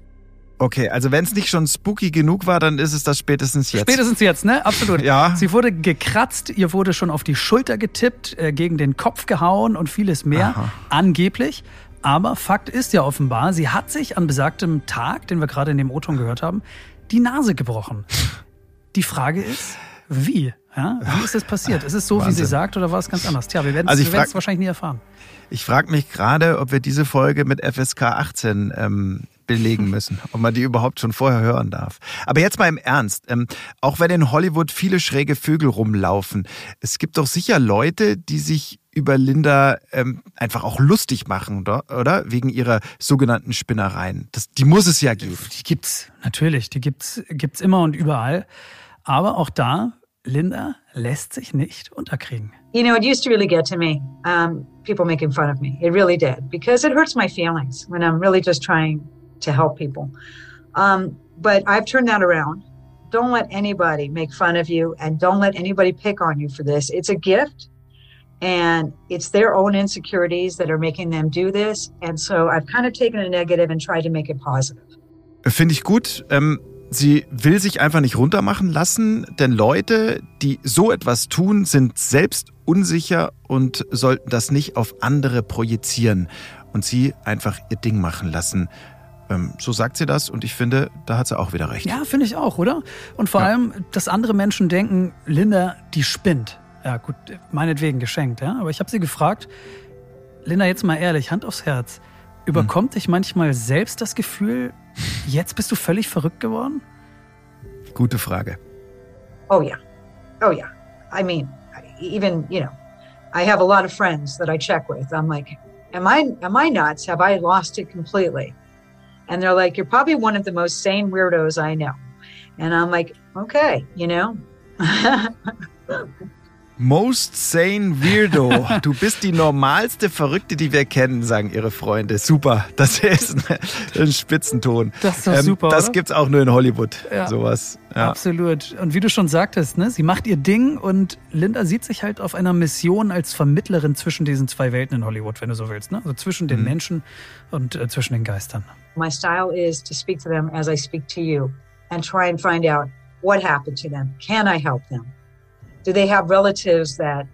Okay, also wenn es nicht schon spooky genug war, dann ist es das spätestens jetzt. Spätestens jetzt, ne? Absolut. ja. Sie wurde gekratzt, ihr wurde schon auf die Schulter getippt, äh, gegen den Kopf gehauen und vieles mehr. Aha. Angeblich. Aber Fakt ist ja offenbar, sie hat sich an besagtem Tag, den wir gerade in dem O-Ton gehört haben, die Nase gebrochen. (laughs) Die Frage ist, wie? Ja, wie ist das passiert? Ist es so, Wahnsinn. wie sie sagt, oder war es ganz anders? Tja, wir werden also es wahrscheinlich nie erfahren. Ich frage mich gerade, ob wir diese Folge mit FSK 18 ähm, belegen (laughs) müssen, ob man die überhaupt schon vorher hören darf. Aber jetzt mal im Ernst, ähm, auch wenn in Hollywood viele schräge Vögel rumlaufen, es gibt doch sicher Leute, die sich über Linda ähm, einfach auch lustig machen, oder? oder? Wegen ihrer sogenannten Spinnereien. Das, die muss es ja geben. Die gibt's, natürlich. Die gibt's, gibt's immer und überall. Aber auch da, Linda lässt sich nicht unterkriegen. You know, it used to really get to me, um, people making fun of me. It really did, because it hurts my feelings when I'm really just trying to help people. Um, but I've turned that around. Don't let anybody make fun of you and don't let anybody pick on you for this. It's a gift and it's their own insecurities that are making them do this. And so I've kind of taken a negative and tried to make it positive. Finde ich gut. Ähm, sie will sich einfach nicht runtermachen lassen, denn Leute, die so etwas tun, sind selbst unsicher und sollten das nicht auf andere projizieren und sie einfach ihr Ding machen lassen. Ähm, so sagt sie das und ich finde, da hat sie auch wieder recht. Ja, finde ich auch, oder? Und vor ja. allem, dass andere Menschen denken, Linda, die spinnt. Ja, gut, meinetwegen geschenkt, ja. Aber ich habe sie gefragt, Linda, jetzt mal ehrlich, Hand aufs Herz. Überkommt hm. dich manchmal selbst das Gefühl, jetzt bist du völlig verrückt geworden? Gute Frage. Oh yeah. Oh yeah. I mean, even, you know, I have a lot of friends that I check with. I'm like, am I am I nuts? Have I lost it completely? And they're like, You're probably one of the most sane weirdos I know. And I'm like, Okay, you know? (laughs) Most sane weirdo. Du bist die normalste Verrückte, die wir kennen, sagen ihre Freunde. Super. Das ist ein, ein Spitzenton. Das ist doch ähm, super. Das oder? gibt's auch nur in Hollywood. Ja, sowas. Ja. Absolut. Und wie du schon sagtest, ne, sie macht ihr Ding und Linda sieht sich halt auf einer Mission als Vermittlerin zwischen diesen zwei Welten in Hollywood, wenn du so willst. Ne? Also zwischen den mhm. Menschen und äh, zwischen den Geistern. My style is to speak to them as I speak to you and try and find out what happened to them. Can I help them? Do they have relatives that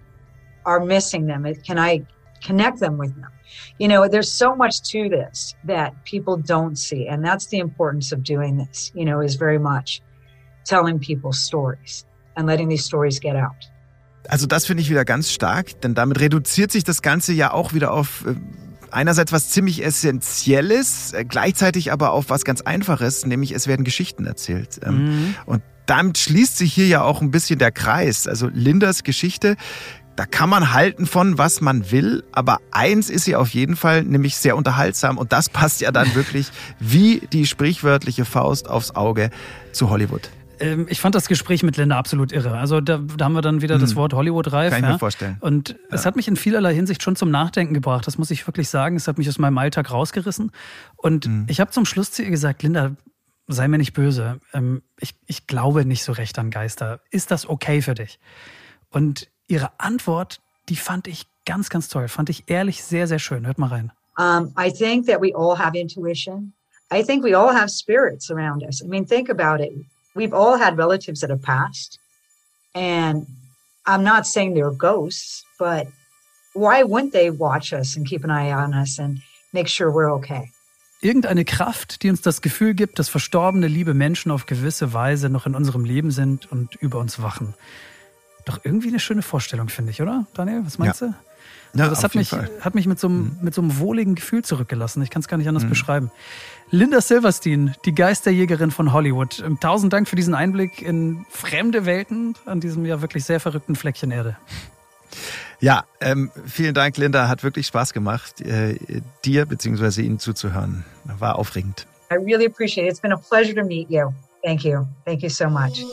are missing them? Can I connect them with them? You know, there's so much to this that people don't see. And that's the importance of doing this, you know, is very much telling people stories and letting these stories get out. Also das finde ich wieder ganz stark, denn damit reduziert sich das Ganze ja auch wieder auf äh, einerseits was ziemlich Essentielles, äh, gleichzeitig aber auf was ganz Einfaches, nämlich es werden Geschichten erzählt. Ähm, mhm. Und damit schließt sich hier ja auch ein bisschen der Kreis. Also Lindas Geschichte, da kann man halten von, was man will, aber eins ist sie auf jeden Fall, nämlich sehr unterhaltsam und das passt ja dann wirklich wie die sprichwörtliche Faust aufs Auge zu Hollywood. Ähm, ich fand das Gespräch mit Linda absolut irre. Also da, da haben wir dann wieder hm. das Wort Hollywood-reif. Kann ich ja? mir vorstellen. Und ja. es hat mich in vielerlei Hinsicht schon zum Nachdenken gebracht. Das muss ich wirklich sagen. Es hat mich aus meinem Alltag rausgerissen. Und hm. ich habe zum Schluss zu ihr gesagt, Linda, sei mir nicht böse, ähm, ich, ich glaube nicht so recht an Geister. Ist das okay für dich? Und ihre Antwort, die fand ich ganz, ganz toll. Fand ich ehrlich sehr, sehr schön. Hört mal rein. Um, I think that we all have intuition. I think we all have spirits around us. I mean, think about it. We've all had relatives that have passed. And I'm not saying they're ghosts, but why wouldn't they watch us and keep an eye on us and make sure we're okay? Irgendeine Kraft, die uns das Gefühl gibt, dass verstorbene liebe Menschen auf gewisse Weise noch in unserem Leben sind und über uns wachen. Doch irgendwie eine schöne Vorstellung, finde ich, oder, Daniel? Was meinst ja. du? Ja, also das hat mich, hat mich mit so, einem, mhm. mit so einem wohligen Gefühl zurückgelassen. Ich kann es gar nicht anders mhm. beschreiben. Linda Silverstein, die Geisterjägerin von Hollywood. Ähm, tausend Dank für diesen Einblick in fremde Welten an diesem ja wirklich sehr verrückten Fleckchen Erde. Ja, ähm, vielen Dank, Linda. Hat wirklich Spaß gemacht, äh, dir bzw. Ihnen zuzuhören. War aufregend. I really appreciate it. It's been a pleasure to meet you. Thank you. Thank you so much.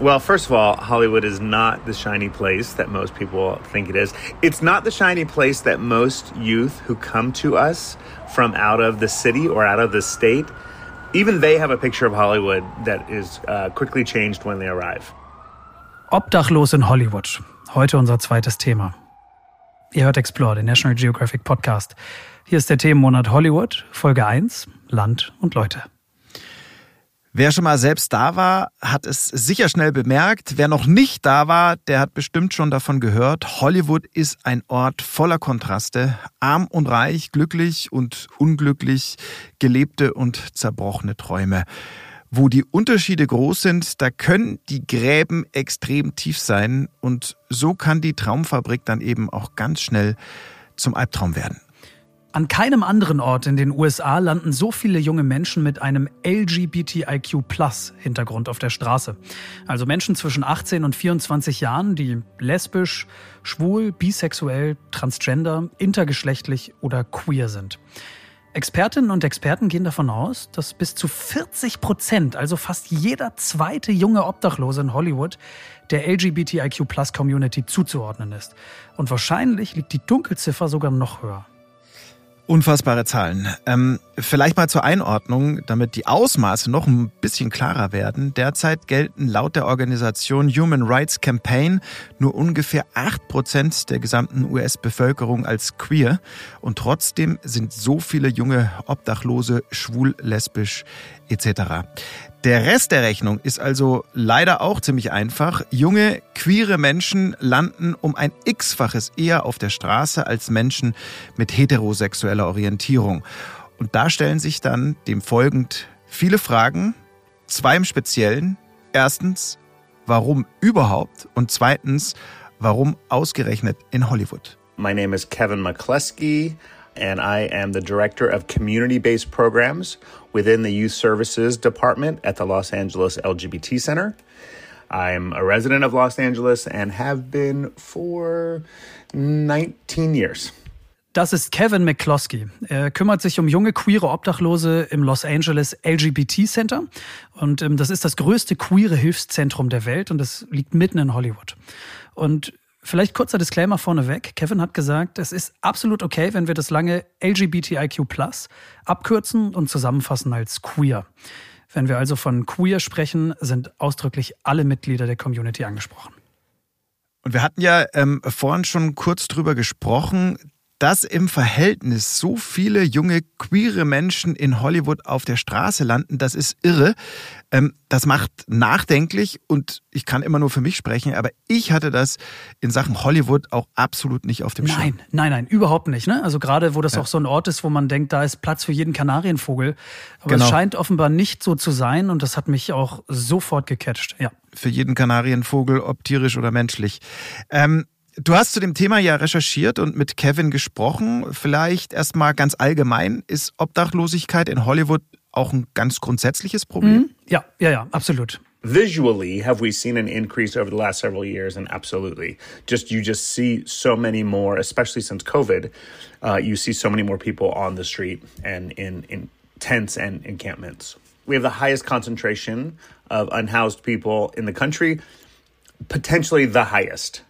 Well, first of all, Hollywood is not the shiny place that most people think it is. It's not the shiny place that most youth who come to us from out of the city or out of the state, even they have a picture of Hollywood that is uh, quickly changed when they arrive. Obdachlos in Hollywood. Heute unser zweites Thema. Ihr hört Explore, den National Geographic Podcast. Hier ist der Themenmonat Hollywood, Folge 1, Land und Leute. Wer schon mal selbst da war, hat es sicher schnell bemerkt. Wer noch nicht da war, der hat bestimmt schon davon gehört. Hollywood ist ein Ort voller Kontraste. Arm und reich, glücklich und unglücklich, gelebte und zerbrochene Träume. Wo die Unterschiede groß sind, da können die Gräben extrem tief sein und so kann die Traumfabrik dann eben auch ganz schnell zum Albtraum werden. An keinem anderen Ort in den USA landen so viele junge Menschen mit einem LGBTIQ-Plus-Hintergrund auf der Straße. Also Menschen zwischen 18 und 24 Jahren, die lesbisch, schwul, bisexuell, transgender, intergeschlechtlich oder queer sind. Expertinnen und Experten gehen davon aus, dass bis zu 40 Prozent, also fast jeder zweite junge Obdachlose in Hollywood, der LGBTIQ-Plus-Community zuzuordnen ist. Und wahrscheinlich liegt die Dunkelziffer sogar noch höher. Unfassbare Zahlen. Ähm, vielleicht mal zur Einordnung, damit die Ausmaße noch ein bisschen klarer werden. Derzeit gelten laut der Organisation Human Rights Campaign nur ungefähr acht Prozent der gesamten US-Bevölkerung als queer. Und trotzdem sind so viele junge Obdachlose schwul, lesbisch etc. Der Rest der Rechnung ist also leider auch ziemlich einfach. Junge, queere Menschen landen um ein x-faches eher auf der Straße als Menschen mit heterosexueller Orientierung. Und da stellen sich dann dem folgend viele Fragen, zwei im Speziellen. Erstens, warum überhaupt? Und zweitens, warum ausgerechnet in Hollywood? My name is Kevin McCluskey. And I am the director of community based programs within the Youth Services Department at the Los Angeles LGBT Center. I'm a resident of Los Angeles and have been for 19 years. Das ist Kevin McCloskey. Er kümmert sich um junge queere Obdachlose im Los Angeles LGBT Center. Und ähm, das ist das größte queere Hilfszentrum der Welt und das liegt mitten in Hollywood. Und Vielleicht kurzer Disclaimer vorneweg. Kevin hat gesagt, es ist absolut okay, wenn wir das lange LGBTIQ abkürzen und zusammenfassen als queer. Wenn wir also von queer sprechen, sind ausdrücklich alle Mitglieder der Community angesprochen. Und wir hatten ja ähm, vorhin schon kurz drüber gesprochen, dass im Verhältnis so viele junge queere Menschen in Hollywood auf der Straße landen, das ist irre. Ähm, das macht nachdenklich und ich kann immer nur für mich sprechen, aber ich hatte das in Sachen Hollywood auch absolut nicht auf dem Schirm. Nein, nein, nein, überhaupt nicht. Ne? Also gerade, wo das ja. auch so ein Ort ist, wo man denkt, da ist Platz für jeden Kanarienvogel. Aber genau. es scheint offenbar nicht so zu sein und das hat mich auch sofort gecatcht. Ja. Für jeden Kanarienvogel, ob tierisch oder menschlich. Ähm, Du hast zu dem Thema ja recherchiert und mit Kevin gesprochen. Vielleicht erstmal ganz allgemein, ist Obdachlosigkeit in Hollywood auch ein ganz grundsätzliches Problem? Mhm. Ja, ja, ja, absolut. Visually, have we seen an increase over the last several years? And absolutely, just you just see so many more, especially since COVID. Uh, you see so many more people on the street and in in tents and encampments. We have the highest concentration of unhoused people in the country, potentially the highest.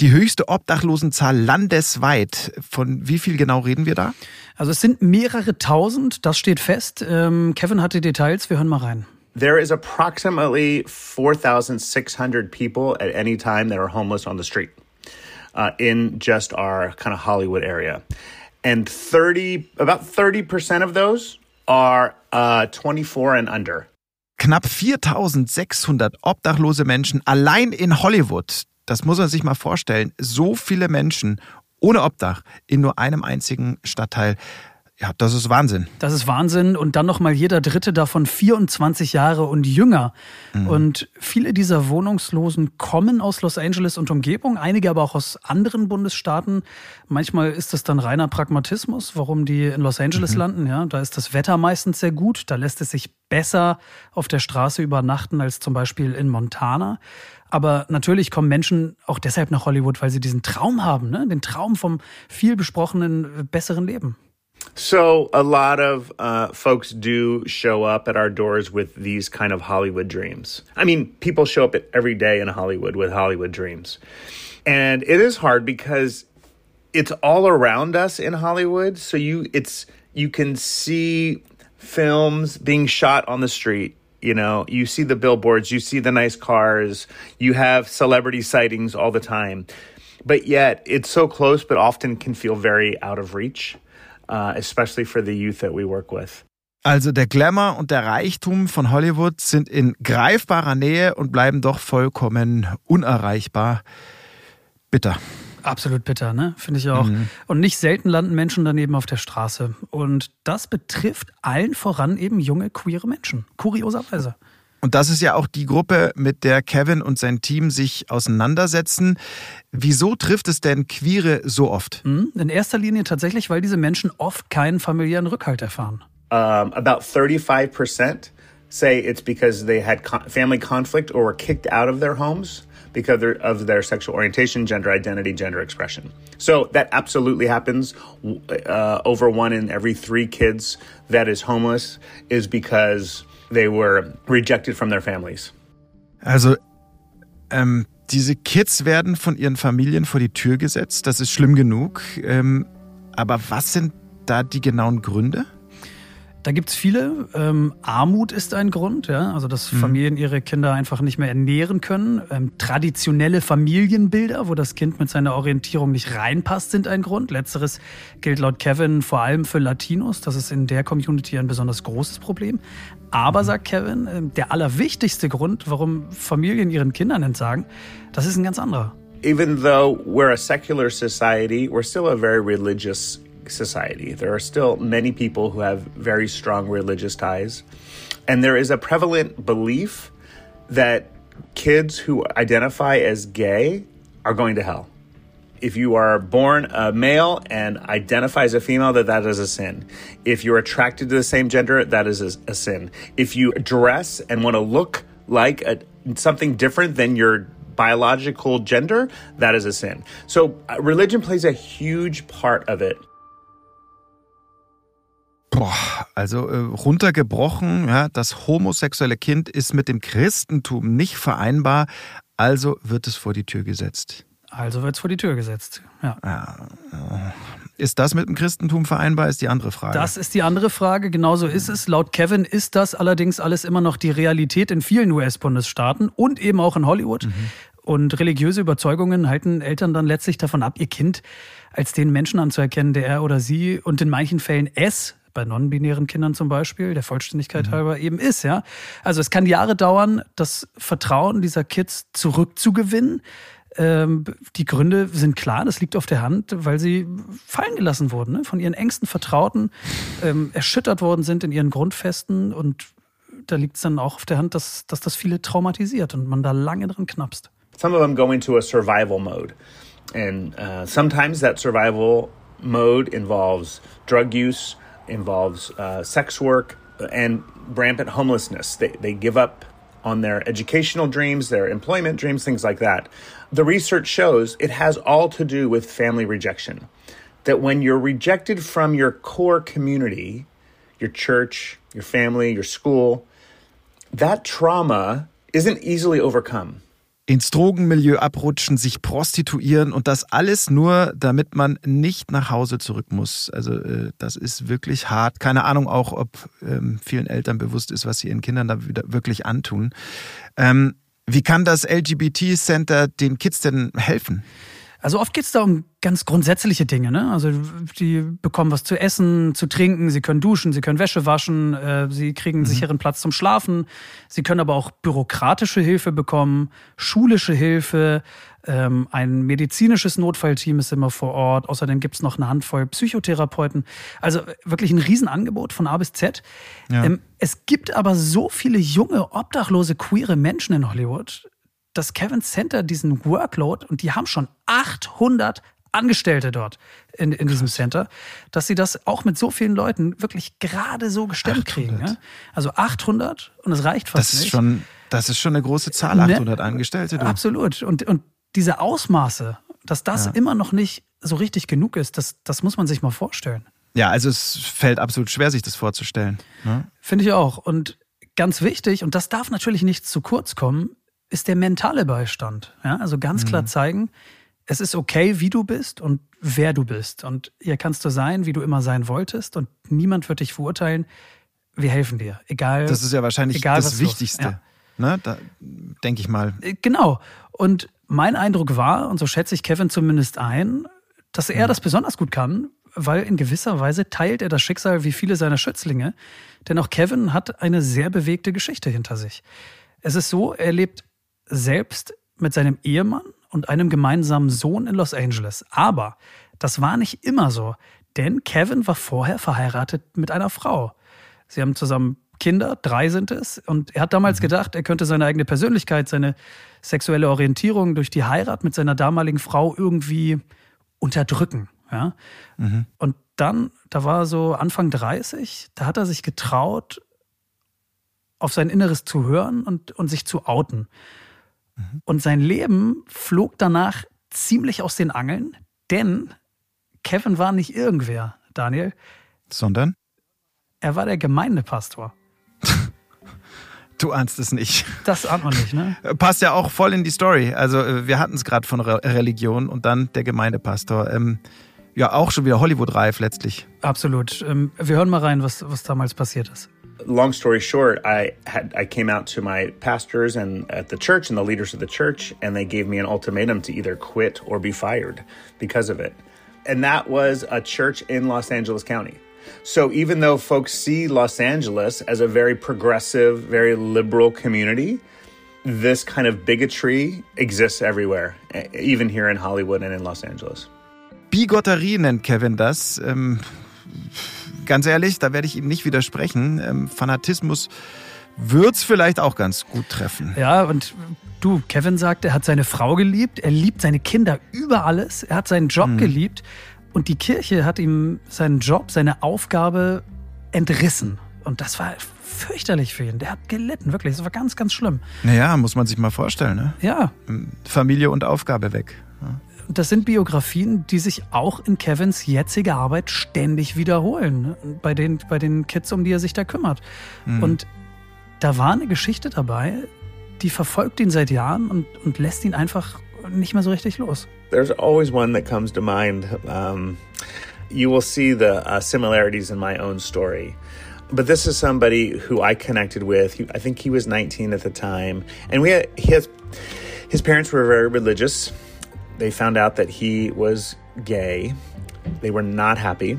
Die höchste Obdachlosenzahl landesweit. Von wie viel genau reden wir da? Also es sind mehrere tausend, das steht fest. Ähm, Kevin hat die Details, wir hören mal rein. There is approximately 4,600 people at any time that are homeless on the street uh, in just our kind of Hollywood area. And 30, about 30% of those are uh, 24 and under. Knapp 4600 obdachlose Menschen allein in Hollywood. Das muss man sich mal vorstellen. So viele Menschen ohne Obdach in nur einem einzigen Stadtteil. Ja, das ist Wahnsinn. Das ist Wahnsinn. Und dann nochmal jeder Dritte davon 24 Jahre und jünger. Mhm. Und viele dieser Wohnungslosen kommen aus Los Angeles und Umgebung, einige aber auch aus anderen Bundesstaaten. Manchmal ist das dann reiner Pragmatismus, warum die in Los Angeles mhm. landen. Ja, da ist das Wetter meistens sehr gut. Da lässt es sich besser auf der Straße übernachten als zum Beispiel in Montana. Aber natürlich kommen Menschen auch deshalb nach Hollywood, weil sie diesen Traum haben, ne? den Traum vom viel besprochenen, besseren Leben. So, a lot of uh, folks do show up at our doors with these kind of Hollywood dreams. I mean, people show up every day in Hollywood with Hollywood dreams. And it is hard because it's all around us in Hollywood. So you it's you can see films being shot on the street You know, you see the billboards, you see the nice cars, you have celebrity sightings all the time. But yet, it's so close, but often can feel very out of reach, uh, especially for the youth that we work with. Also der Glamour und der Reichtum von Hollywood sind in greifbarer Nähe und bleiben doch vollkommen unerreichbar. Bitter. Absolut bitter, ne? Finde ich auch. Mhm. Und nicht selten landen Menschen daneben auf der Straße. Und das betrifft allen voran eben junge, queere Menschen. Kurioserweise. Und das ist ja auch die Gruppe, mit der Kevin und sein Team sich auseinandersetzen. Wieso trifft es denn Queere so oft? Mhm. In erster Linie tatsächlich, weil diese Menschen oft keinen familiären Rückhalt erfahren. Um, about 35% say it's because they had family conflict or were kicked out of their homes. Because of their sexual orientation, gender identity, gender expression. So that absolutely happens. Uh, over one in every three kids that is homeless is because they were rejected from their families. Also, ähm, diese Kids werden von ihren Familien vor die Tür gesetzt. Das ist schlimm genug. Ähm, aber was sind da die genauen Gründe? Da gibt es viele. Ähm, Armut ist ein Grund, ja, also dass mhm. Familien ihre Kinder einfach nicht mehr ernähren können. Ähm, traditionelle Familienbilder, wo das Kind mit seiner Orientierung nicht reinpasst, sind ein Grund. Letzteres gilt laut Kevin vor allem für Latinos. Das ist in der Community ein besonders großes Problem. Aber, mhm. sagt Kevin, äh, der allerwichtigste Grund, warum Familien ihren Kindern entsagen, das ist ein ganz anderer. Even though we're a secular society, we're still a very religious society. There are still many people who have very strong religious ties. And there is a prevalent belief that kids who identify as gay are going to hell. If you are born a male and identify as a female, that that is a sin. If you're attracted to the same gender, that is a, a sin. If you dress and want to look like a, something different than your biological gender, that is a sin. So uh, religion plays a huge part of it. Boah, also äh, runtergebrochen, ja, das homosexuelle Kind ist mit dem Christentum nicht vereinbar, also wird es vor die Tür gesetzt. Also wird es vor die Tür gesetzt, ja. ja. Äh, ist das mit dem Christentum vereinbar, ist die andere Frage. Das ist die andere Frage, genauso ist es. Laut Kevin ist das allerdings alles immer noch die Realität in vielen US-Bundesstaaten und eben auch in Hollywood. Mhm. Und religiöse Überzeugungen halten Eltern dann letztlich davon ab, ihr Kind als den Menschen anzuerkennen, der er oder sie und in manchen Fällen es bei non-binären Kindern zum Beispiel, der Vollständigkeit mhm. halber eben ist, ja. Also es kann Jahre dauern, das Vertrauen dieser Kids zurückzugewinnen. Ähm, die Gründe sind klar, das liegt auf der Hand, weil sie fallen gelassen wurden, ne? von ihren engsten Vertrauten, ähm, erschüttert worden sind in ihren Grundfesten und da liegt es dann auch auf der Hand, dass, dass das viele traumatisiert und man da lange dran knapst. Some of them go into a survival mode. And uh, sometimes that survival mode involves drug use, involves uh, sex work and rampant homelessness. They, they give up on their educational dreams, their employment dreams, things like that. The research shows it has all to do with family rejection. That when you're rejected from your core community, your church, your family, your school, that trauma isn't easily overcome. Ins Drogenmilieu abrutschen, sich prostituieren und das alles nur, damit man nicht nach Hause zurück muss. Also äh, das ist wirklich hart. Keine Ahnung auch, ob ähm, vielen Eltern bewusst ist, was sie ihren Kindern da wirklich antun. Ähm, wie kann das LGBT-Center den Kids denn helfen? Also oft geht es da um ganz grundsätzliche Dinge. Ne? Also die bekommen was zu essen, zu trinken, sie können duschen, sie können Wäsche waschen, äh, sie kriegen einen mhm. sicheren Platz zum Schlafen. Sie können aber auch bürokratische Hilfe bekommen, schulische Hilfe. Ähm, ein medizinisches Notfallteam ist immer vor Ort. Außerdem gibt es noch eine Handvoll Psychotherapeuten. Also wirklich ein Riesenangebot von A bis Z. Ja. Ähm, es gibt aber so viele junge, obdachlose, queere Menschen in Hollywood das Kevin Center diesen Workload und die haben schon 800 Angestellte dort in, in diesem Center, dass sie das auch mit so vielen Leuten wirklich gerade so gestemmt 800. kriegen. Ja? Also 800 und es reicht fast das ist nicht. Schon, das ist schon eine große Zahl, 800 ne? Angestellte. Du. Absolut. Und, und diese Ausmaße, dass das ja. immer noch nicht so richtig genug ist, das, das muss man sich mal vorstellen. Ja, also es fällt absolut schwer, sich das vorzustellen. Ne? Finde ich auch. Und ganz wichtig, und das darf natürlich nicht zu kurz kommen, ist der mentale Beistand. Ja, also ganz klar mhm. zeigen, es ist okay, wie du bist und wer du bist. Und hier kannst du sein, wie du immer sein wolltest. Und niemand wird dich verurteilen, wir helfen dir. Egal. Das ist ja wahrscheinlich egal, das Wichtigste. Ja. Ne? Da denke ich mal. Äh, genau. Und mein Eindruck war, und so schätze ich Kevin zumindest ein, dass er mhm. das besonders gut kann, weil in gewisser Weise teilt er das Schicksal wie viele seiner Schützlinge. Denn auch Kevin hat eine sehr bewegte Geschichte hinter sich. Es ist so, er lebt selbst mit seinem Ehemann und einem gemeinsamen Sohn in Los Angeles. Aber das war nicht immer so, denn Kevin war vorher verheiratet mit einer Frau. Sie haben zusammen Kinder, drei sind es, und er hat damals mhm. gedacht, er könnte seine eigene Persönlichkeit, seine sexuelle Orientierung durch die Heirat mit seiner damaligen Frau irgendwie unterdrücken. Ja? Mhm. Und dann, da war so Anfang 30, da hat er sich getraut, auf sein Inneres zu hören und, und sich zu outen. Mhm. Und sein Leben flog danach ziemlich aus den Angeln, denn Kevin war nicht irgendwer, Daniel. Sondern? Er war der Gemeindepastor. (laughs) Du ahnst es nicht. Das ahnt man nicht, ne? (laughs) Passt ja auch voll in die Story. Also äh, wir hatten es gerade von Re Religion und dann der Gemeindepastor. Ähm, ja, auch schon wieder Hollywood-reif letztlich. Absolut. Ähm, wir hören mal rein, was, was damals passiert ist. Long story short, I had I came out to my pastors and at the church and the leaders of the church, and they gave me an ultimatum to either quit or be fired because of it. And that was a church in Los Angeles County. So even though folks see Los Angeles as a very progressive, very liberal community, this kind of bigotry exists everywhere, even here in Hollywood and in Los Angeles. Bigotterie nennt Kevin das. Ähm, ganz ehrlich, da werde ich ihm nicht widersprechen. Ähm, Fanatismus wird's vielleicht auch ganz gut treffen. Ja, und du, Kevin sagt, er hat seine Frau geliebt, er liebt seine Kinder über alles, er hat seinen Job hm. geliebt und die Kirche hat ihm seinen Job, seine Aufgabe entrissen. Und das war fürchterlich für ihn. Der hat gelitten, wirklich. Das war ganz, ganz schlimm. Naja, muss man sich mal vorstellen, ne? Ja. Familie und Aufgabe weg. Das sind Biografien, die sich auch in Kevins jetziger Arbeit ständig wiederholen. Ne? Bei den, bei den Kids, um die er sich da kümmert. Mhm. Und da war eine Geschichte dabei, die verfolgt ihn seit Jahren und, und lässt ihn einfach nicht mehr so richtig los. There's always one that comes to mind. Um, you will see the uh, similarities in my own story. But this is somebody who I connected with. He, I think he was 19 at the time, and we had, his his parents were very religious. They found out that he was gay. They were not happy,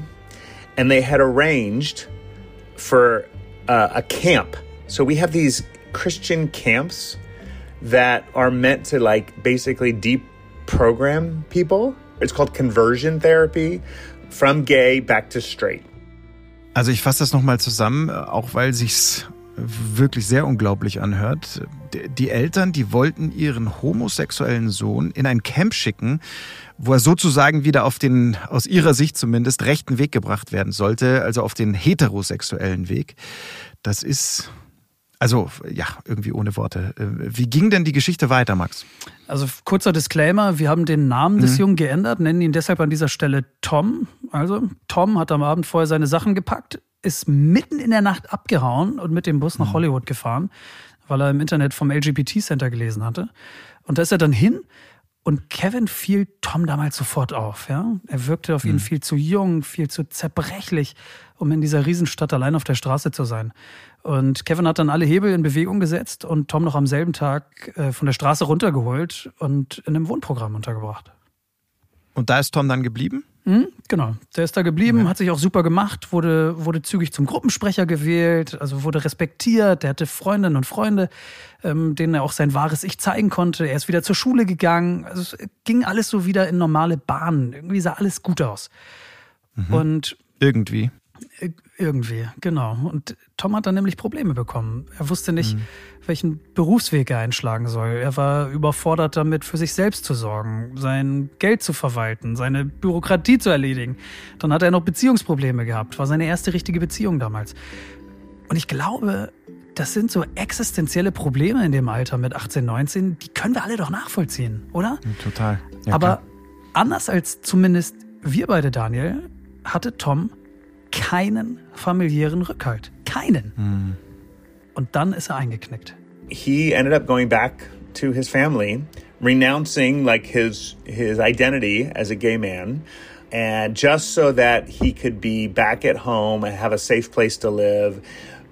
and they had arranged for uh, a camp. So we have these Christian camps that are meant to like basically deprogram people. It's called conversion therapy from gay back to straight. Also ich fasse das nochmal zusammen, auch weil sich's wirklich sehr unglaublich anhört. Die Eltern, die wollten ihren homosexuellen Sohn in ein Camp schicken, wo er sozusagen wieder auf den, aus ihrer Sicht zumindest, rechten Weg gebracht werden sollte, also auf den heterosexuellen Weg. Das ist also ja, irgendwie ohne Worte. Äh, wie ging denn die Geschichte weiter, Max? Also kurzer Disclaimer, wir haben den Namen des mhm. Jungen geändert, nennen ihn deshalb an dieser Stelle Tom. Also Tom hat am Abend vorher seine Sachen gepackt, ist mitten in der Nacht abgehauen und mit dem Bus nach mhm. Hollywood gefahren, weil er im Internet vom LGBT Center gelesen hatte. Und da ist er dann hin und Kevin fiel Tom damals sofort auf. Ja? Er wirkte auf ihn mhm. viel zu jung, viel zu zerbrechlich, um in dieser Riesenstadt allein auf der Straße zu sein. Und Kevin hat dann alle Hebel in Bewegung gesetzt und Tom noch am selben Tag äh, von der Straße runtergeholt und in einem Wohnprogramm untergebracht. Und da ist Tom dann geblieben? Mhm, genau. Der ist da geblieben, okay. hat sich auch super gemacht, wurde, wurde zügig zum Gruppensprecher gewählt, also wurde respektiert. Der hatte Freundinnen und Freunde, ähm, denen er auch sein wahres Ich zeigen konnte. Er ist wieder zur Schule gegangen. Also es ging alles so wieder in normale Bahnen. Irgendwie sah alles gut aus. Mhm. Und irgendwie. Irgendwie, genau. Und Tom hat dann nämlich Probleme bekommen. Er wusste nicht, mhm. welchen Berufsweg er einschlagen soll. Er war überfordert damit, für sich selbst zu sorgen, sein Geld zu verwalten, seine Bürokratie zu erledigen. Dann hat er noch Beziehungsprobleme gehabt. War seine erste richtige Beziehung damals. Und ich glaube, das sind so existenzielle Probleme in dem Alter mit 18, 19, die können wir alle doch nachvollziehen, oder? Total. Ja, Aber klar. anders als zumindest wir beide, Daniel, hatte Tom keinen familiären Rückhalt. Keinen. Mm. Und dann ist er eingeknickt. He ended up going back to his family, renouncing like his his identity as a gay man. And just so that he could be back at home and have a safe place to live,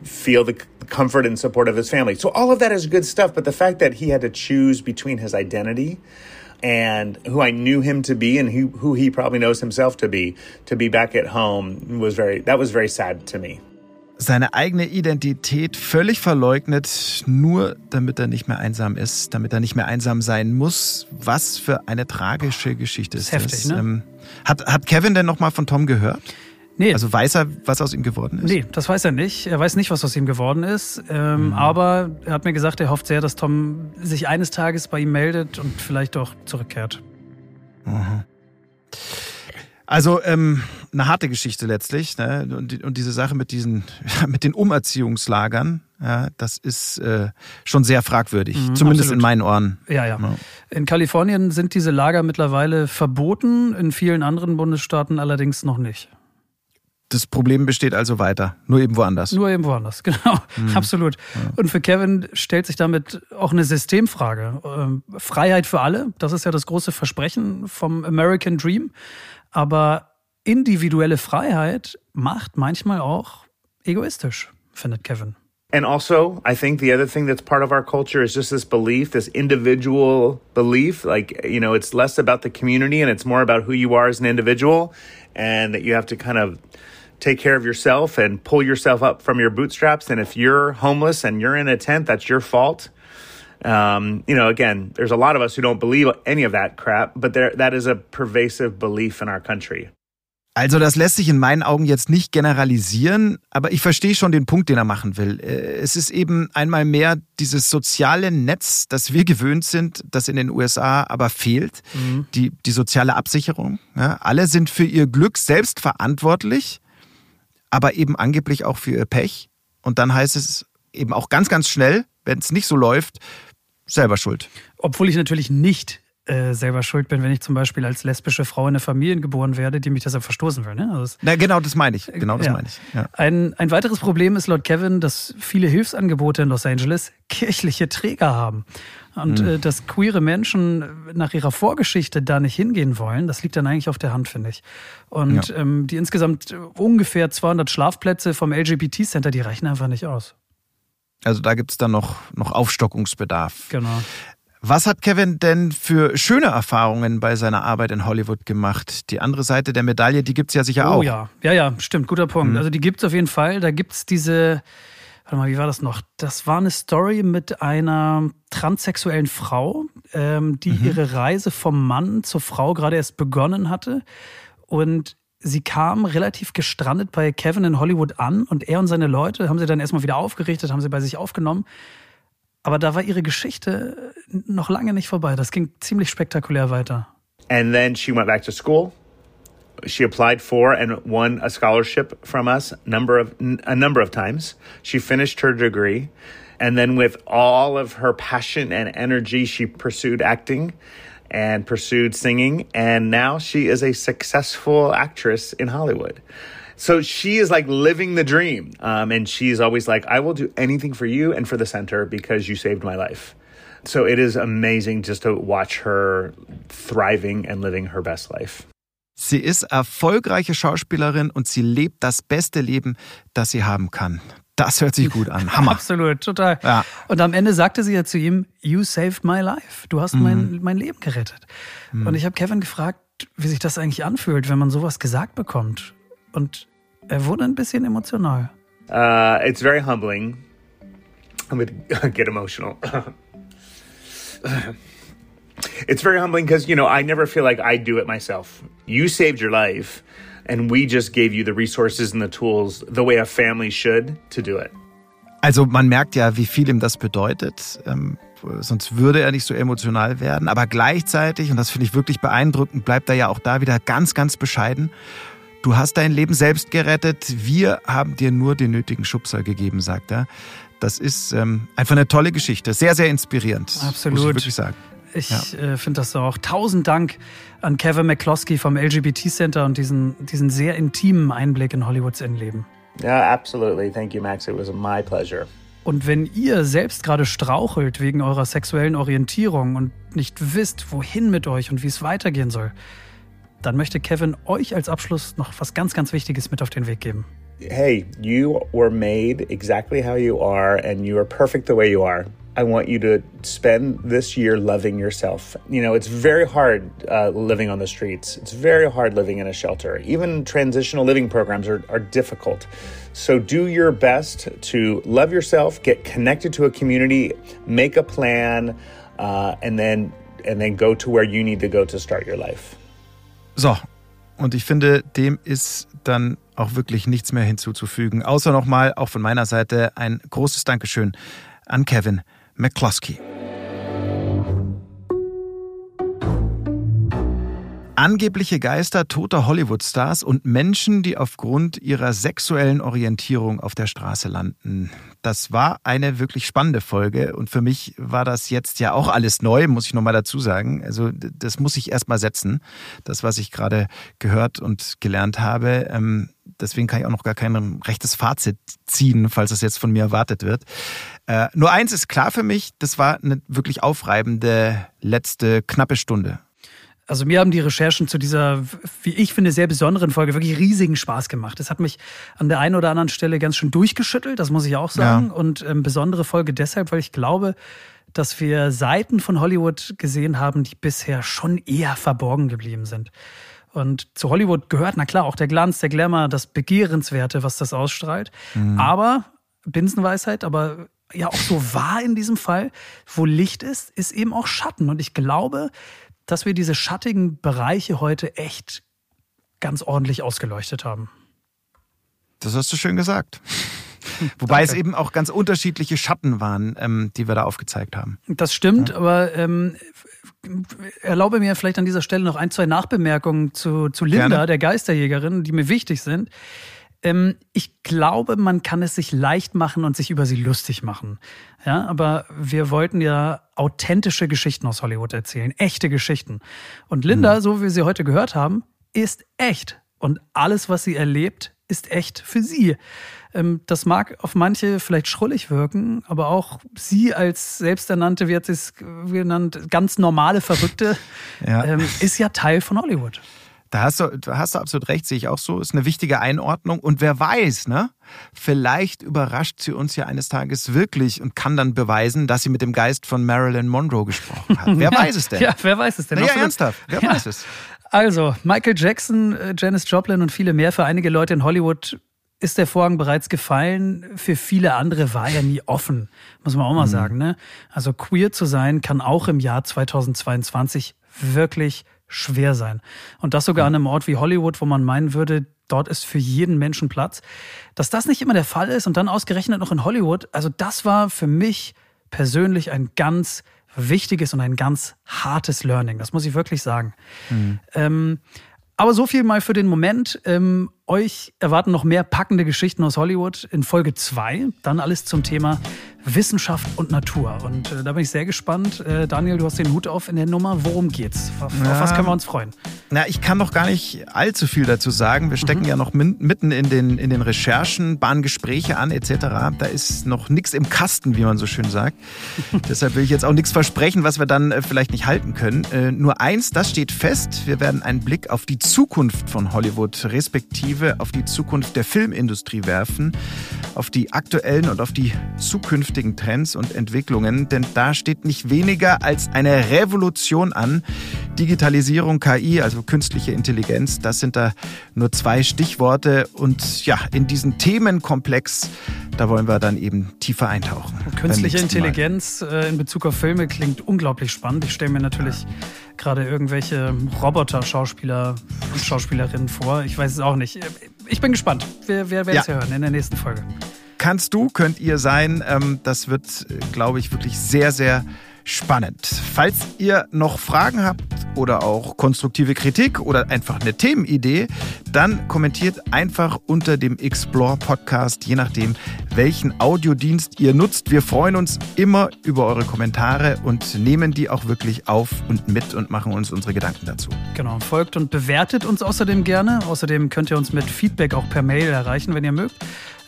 feel the comfort and support of his family. So all of that is good stuff. But the fact that he had to choose between his identity and who I knew him to be and who, who he probably knows himself to be, to be back at home was very, that was very sad to me. Seine eigene Identität völlig verleugnet, nur damit er nicht mehr einsam ist, damit er nicht mehr einsam sein muss. Was für eine tragische Geschichte ist das. Heftig, ne? Ähm, hat, hat Kevin denn nochmal von Tom gehört? Nee. Also weiß er, was aus ihm geworden ist? Nee, das weiß er nicht. Er weiß nicht, was aus ihm geworden ist. Ähm, mhm. Aber er hat mir gesagt, er hofft sehr, dass Tom sich eines Tages bei ihm meldet und vielleicht auch zurückkehrt. Mhm. Also ähm, eine harte Geschichte letztlich. Ne? Und, und diese Sache mit diesen, (laughs) mit den Umerziehungslagern, ja, das ist äh, schon sehr fragwürdig, mhm, zumindest absolut. in meinen Ohren. Ja, ja, ja. In Kalifornien sind diese Lager mittlerweile verboten, in vielen anderen Bundesstaaten allerdings noch nicht. Das Problem besteht also weiter, nur eben woanders. Nur eben woanders, (laughs) genau, mhm. absolut. Ja. Und für Kevin stellt sich damit auch eine Systemfrage. Ähm, Freiheit für alle, das ist ja das große Versprechen vom American Dream. Aber individuelle Freiheit macht manchmal auch egoistisch, findet Kevin. And also, I think the other thing that's part of our culture is just this belief, this individual belief. Like, you know, it's less about the community and it's more about who you are as an individual, and that you have to kind of take care of yourself and pull yourself up from your bootstraps. And if you're homeless and you're in a tent, that's your fault. Um, you know, again, there's a lot of us who don't believe any of that crap, but there, that is a pervasive belief in our country. Also das lässt sich in meinen Augen jetzt nicht generalisieren, aber ich verstehe schon den Punkt, den er machen will. Äh, es ist eben einmal mehr dieses soziale Netz, das wir gewöhnt sind, das in den USA aber fehlt, mhm. die, die soziale Absicherung. Ja, alle sind für ihr Glück selbst verantwortlich, aber eben angeblich auch für ihr Pech. Und dann heißt es eben auch ganz, ganz schnell, wenn es nicht so läuft, selber schuld. Obwohl ich natürlich nicht äh, selber schuld bin, wenn ich zum Beispiel als lesbische Frau in eine Familie geboren werde, die mich deshalb verstoßen will. Ne? Also Na, genau, das meine ich. Genau, das ja. meine ich. Ja. Ein, ein weiteres Problem ist laut Kevin, dass viele Hilfsangebote in Los Angeles kirchliche Träger haben. Und mhm. äh, dass queere Menschen nach ihrer Vorgeschichte da nicht hingehen wollen, das liegt dann eigentlich auf der Hand, finde ich. Und ja. ähm, die insgesamt ungefähr 200 Schlafplätze vom LGBT-Center, die reichen einfach nicht aus. Also da gibt es dann noch, noch Aufstockungsbedarf. Genau. Was hat Kevin denn für schöne Erfahrungen bei seiner Arbeit in Hollywood gemacht? Die andere Seite der Medaille, die gibt es ja sicher oh, auch. Oh ja, ja, ja, stimmt, guter Punkt. Mhm. Also die gibt es auf jeden Fall. Da gibt es diese, warte mal, wie war das noch? Das war eine Story mit einer transsexuellen Frau, ähm, die mhm. ihre Reise vom Mann zur Frau gerade erst begonnen hatte. Und sie kam relativ gestrandet bei Kevin in Hollywood an und er und seine Leute haben sie dann erstmal wieder aufgerichtet, haben sie bei sich aufgenommen. Aber da war ihre Geschichte noch lange nicht vorbei. Das ging ziemlich spektakulär weiter. And then she went back to school. She applied for and won a scholarship from us number of a number of times. She finished her degree and then with all of her passion and energy she pursued acting and pursued singing. And now she is a successful actress in Hollywood. So she is like living the dream. Um, and she's always like, I will do anything for you and for the center because you saved my life. So it is amazing just to watch her thriving and living her best life. Sie ist erfolgreiche Schauspielerin und sie lebt das beste Leben, das sie haben kann. Das hört sich gut an. Hammer. Absolut, total. Ja. Und am Ende sagte sie ja zu ihm, You saved my life. Du hast mhm. mein, mein Leben gerettet. Mhm. Und ich habe Kevin gefragt, wie sich das eigentlich anfühlt, wenn man sowas gesagt bekommt. Und er wurde ein bisschen emotional. Uh, it's very humbling. I'm gonna (laughs) get emotional. (laughs) it's very humbling because, you know, I never feel like I do it myself. You saved your life. and we just gave you the resources and the tools the way a family should to do it. Also man merkt ja, wie viel ihm das bedeutet. Ähm, sonst würde er nicht so emotional werden. Aber gleichzeitig, und das finde ich wirklich beeindruckend, bleibt er ja auch da wieder ganz, ganz bescheiden. Du hast dein Leben selbst gerettet. Wir haben dir nur den nötigen Schubser gegeben, sagt er. Das ist ähm, einfach eine tolle Geschichte. Sehr, sehr inspirierend. Absolut. Muss ich wirklich sagen. Ich ja. äh, finde das auch. Tausend Dank an Kevin McCloskey vom LGBT Center und diesen, diesen sehr intimen Einblick in Hollywoods Innenleben. Ja, yeah, absolutely. Thank you, Max. It was my pleasure. Und wenn ihr selbst gerade strauchelt wegen eurer sexuellen Orientierung und nicht wisst, wohin mit euch und wie es weitergehen soll, dann möchte Kevin euch als Abschluss noch was ganz, ganz Wichtiges mit auf den Weg geben. hey, you were made exactly how you are, and you are perfect the way you are. I want you to spend this year loving yourself. You know, it's very hard uh, living on the streets. It's very hard living in a shelter. Even transitional living programs are, are difficult. So do your best to love yourself, get connected to a community, make a plan, uh, and then and then go to where you need to go to start your life. So, und ich finde, dem ist dann auch wirklich nichts mehr hinzuzufügen. Außer nochmal auch von meiner Seite ein großes Dankeschön an Kevin McCluskey. Angebliche Geister toter Hollywood-Stars und Menschen, die aufgrund ihrer sexuellen Orientierung auf der Straße landen. Das war eine wirklich spannende Folge und für mich war das jetzt ja auch alles neu, muss ich nochmal dazu sagen. Also das muss ich erstmal setzen, das, was ich gerade gehört und gelernt habe. Ähm, deswegen kann ich auch noch gar kein rechtes Fazit ziehen, falls es jetzt von mir erwartet wird. Äh, nur eins ist klar für mich, das war eine wirklich aufreibende letzte knappe Stunde. Also mir haben die Recherchen zu dieser, wie ich finde, sehr besonderen Folge wirklich riesigen Spaß gemacht. Es hat mich an der einen oder anderen Stelle ganz schön durchgeschüttelt, das muss ich auch sagen. Ja. Und ähm, besondere Folge deshalb, weil ich glaube, dass wir Seiten von Hollywood gesehen haben, die bisher schon eher verborgen geblieben sind. Und zu Hollywood gehört, na klar, auch der Glanz, der Glamour, das Begehrenswerte, was das ausstrahlt. Mhm. Aber, Binsenweisheit, aber ja auch so wahr in diesem Fall, wo Licht ist, ist eben auch Schatten. Und ich glaube, dass wir diese schattigen Bereiche heute echt ganz ordentlich ausgeleuchtet haben. Das hast du schön gesagt. (laughs) Wobei Danke. es eben auch ganz unterschiedliche Schatten waren, ähm, die wir da aufgezeigt haben. Das stimmt, ja. aber ähm, erlaube mir vielleicht an dieser Stelle noch ein, zwei Nachbemerkungen zu, zu Linda, Gerne. der Geisterjägerin, die mir wichtig sind. Ähm, ich glaube, man kann es sich leicht machen und sich über sie lustig machen. Ja, aber wir wollten ja authentische Geschichten aus Hollywood erzählen, echte Geschichten. Und Linda, mhm. so wie wir sie heute gehört haben, ist echt. Und alles, was sie erlebt, ist echt für sie. Ähm, das mag auf manche vielleicht schrullig wirken, aber auch sie als selbsternannte, wie hat sie es genannt, ganz normale Verrückte, ja. Ähm, ist ja Teil von Hollywood. Da hast du, da hast du absolut recht, sehe ich auch so. Ist eine wichtige Einordnung. Und wer weiß, ne? Vielleicht überrascht sie uns ja eines Tages wirklich und kann dann beweisen, dass sie mit dem Geist von Marilyn Monroe gesprochen hat. (laughs) Wer weiß es denn? Ja, wer weiß es denn? Na, ja, ernsthaft. Wer ja. weiß es? Also, Michael Jackson, äh, Janis Joplin und viele mehr. Für einige Leute in Hollywood ist der Vorhang bereits gefallen. Für viele andere war er nie offen, muss man auch mal mhm. sagen. Ne? Also queer zu sein kann auch im Jahr 2022 wirklich schwer sein. Und das sogar an einem Ort wie Hollywood, wo man meinen würde, dort ist für jeden Menschen Platz. Dass das nicht immer der Fall ist und dann ausgerechnet noch in Hollywood, also das war für mich persönlich ein ganz wichtiges und ein ganz hartes Learning. Das muss ich wirklich sagen. Mhm. Ähm, aber so viel mal für den Moment. Ähm, euch erwarten noch mehr packende Geschichten aus Hollywood in Folge 2. Dann alles zum Thema Wissenschaft und Natur. Und äh, da bin ich sehr gespannt. Äh, Daniel, du hast den Hut auf in der Nummer. Worum geht's? Auf, ja. auf was können wir uns freuen? Na, ich kann noch gar nicht allzu viel dazu sagen. Wir stecken mhm. ja noch mitten in den, in den Recherchen, bahnen Gespräche an etc. Da ist noch nichts im Kasten, wie man so schön sagt. (laughs) Deshalb will ich jetzt auch nichts versprechen, was wir dann äh, vielleicht nicht halten können. Äh, nur eins, das steht fest. Wir werden einen Blick auf die Zukunft von Hollywood, respektive auf die Zukunft der Filmindustrie werfen, auf die aktuellen und auf die zukünftigen zukünftigen Trends und Entwicklungen, denn da steht nicht weniger als eine Revolution an. Digitalisierung, KI, also künstliche Intelligenz, das sind da nur zwei Stichworte. Und ja, in diesen Themenkomplex, da wollen wir dann eben tiefer eintauchen. Künstliche Intelligenz äh, in Bezug auf Filme klingt unglaublich spannend. Ich stelle mir natürlich ja. Gerade irgendwelche Roboter-Schauspieler und Schauspielerinnen vor. Ich weiß es auch nicht. Ich bin gespannt. Wir, wir werden es ja hören in der nächsten Folge kannst du, könnt ihr sein. Ähm, das wird, äh, glaube ich, wirklich sehr, sehr spannend. Falls ihr noch Fragen habt oder auch konstruktive Kritik oder einfach eine Themenidee, dann kommentiert einfach unter dem Explore Podcast, je nachdem, welchen Audiodienst ihr nutzt. Wir freuen uns immer über eure Kommentare und nehmen die auch wirklich auf und mit und machen uns unsere Gedanken dazu. Genau, folgt und bewertet uns außerdem gerne. Außerdem könnt ihr uns mit Feedback auch per Mail erreichen, wenn ihr mögt.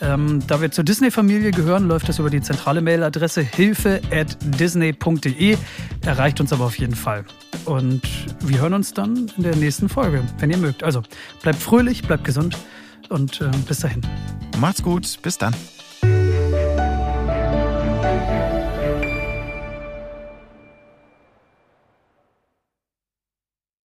Ähm, da wir zur Disney-Familie gehören, läuft das über die zentrale Mailadresse hilfe at disney.de. Erreicht uns aber auf jeden Fall. Und wir hören uns dann in der nächsten Folge, wenn ihr mögt. Also bleibt fröhlich, bleibt gesund und äh, bis dahin. Macht's gut, bis dann.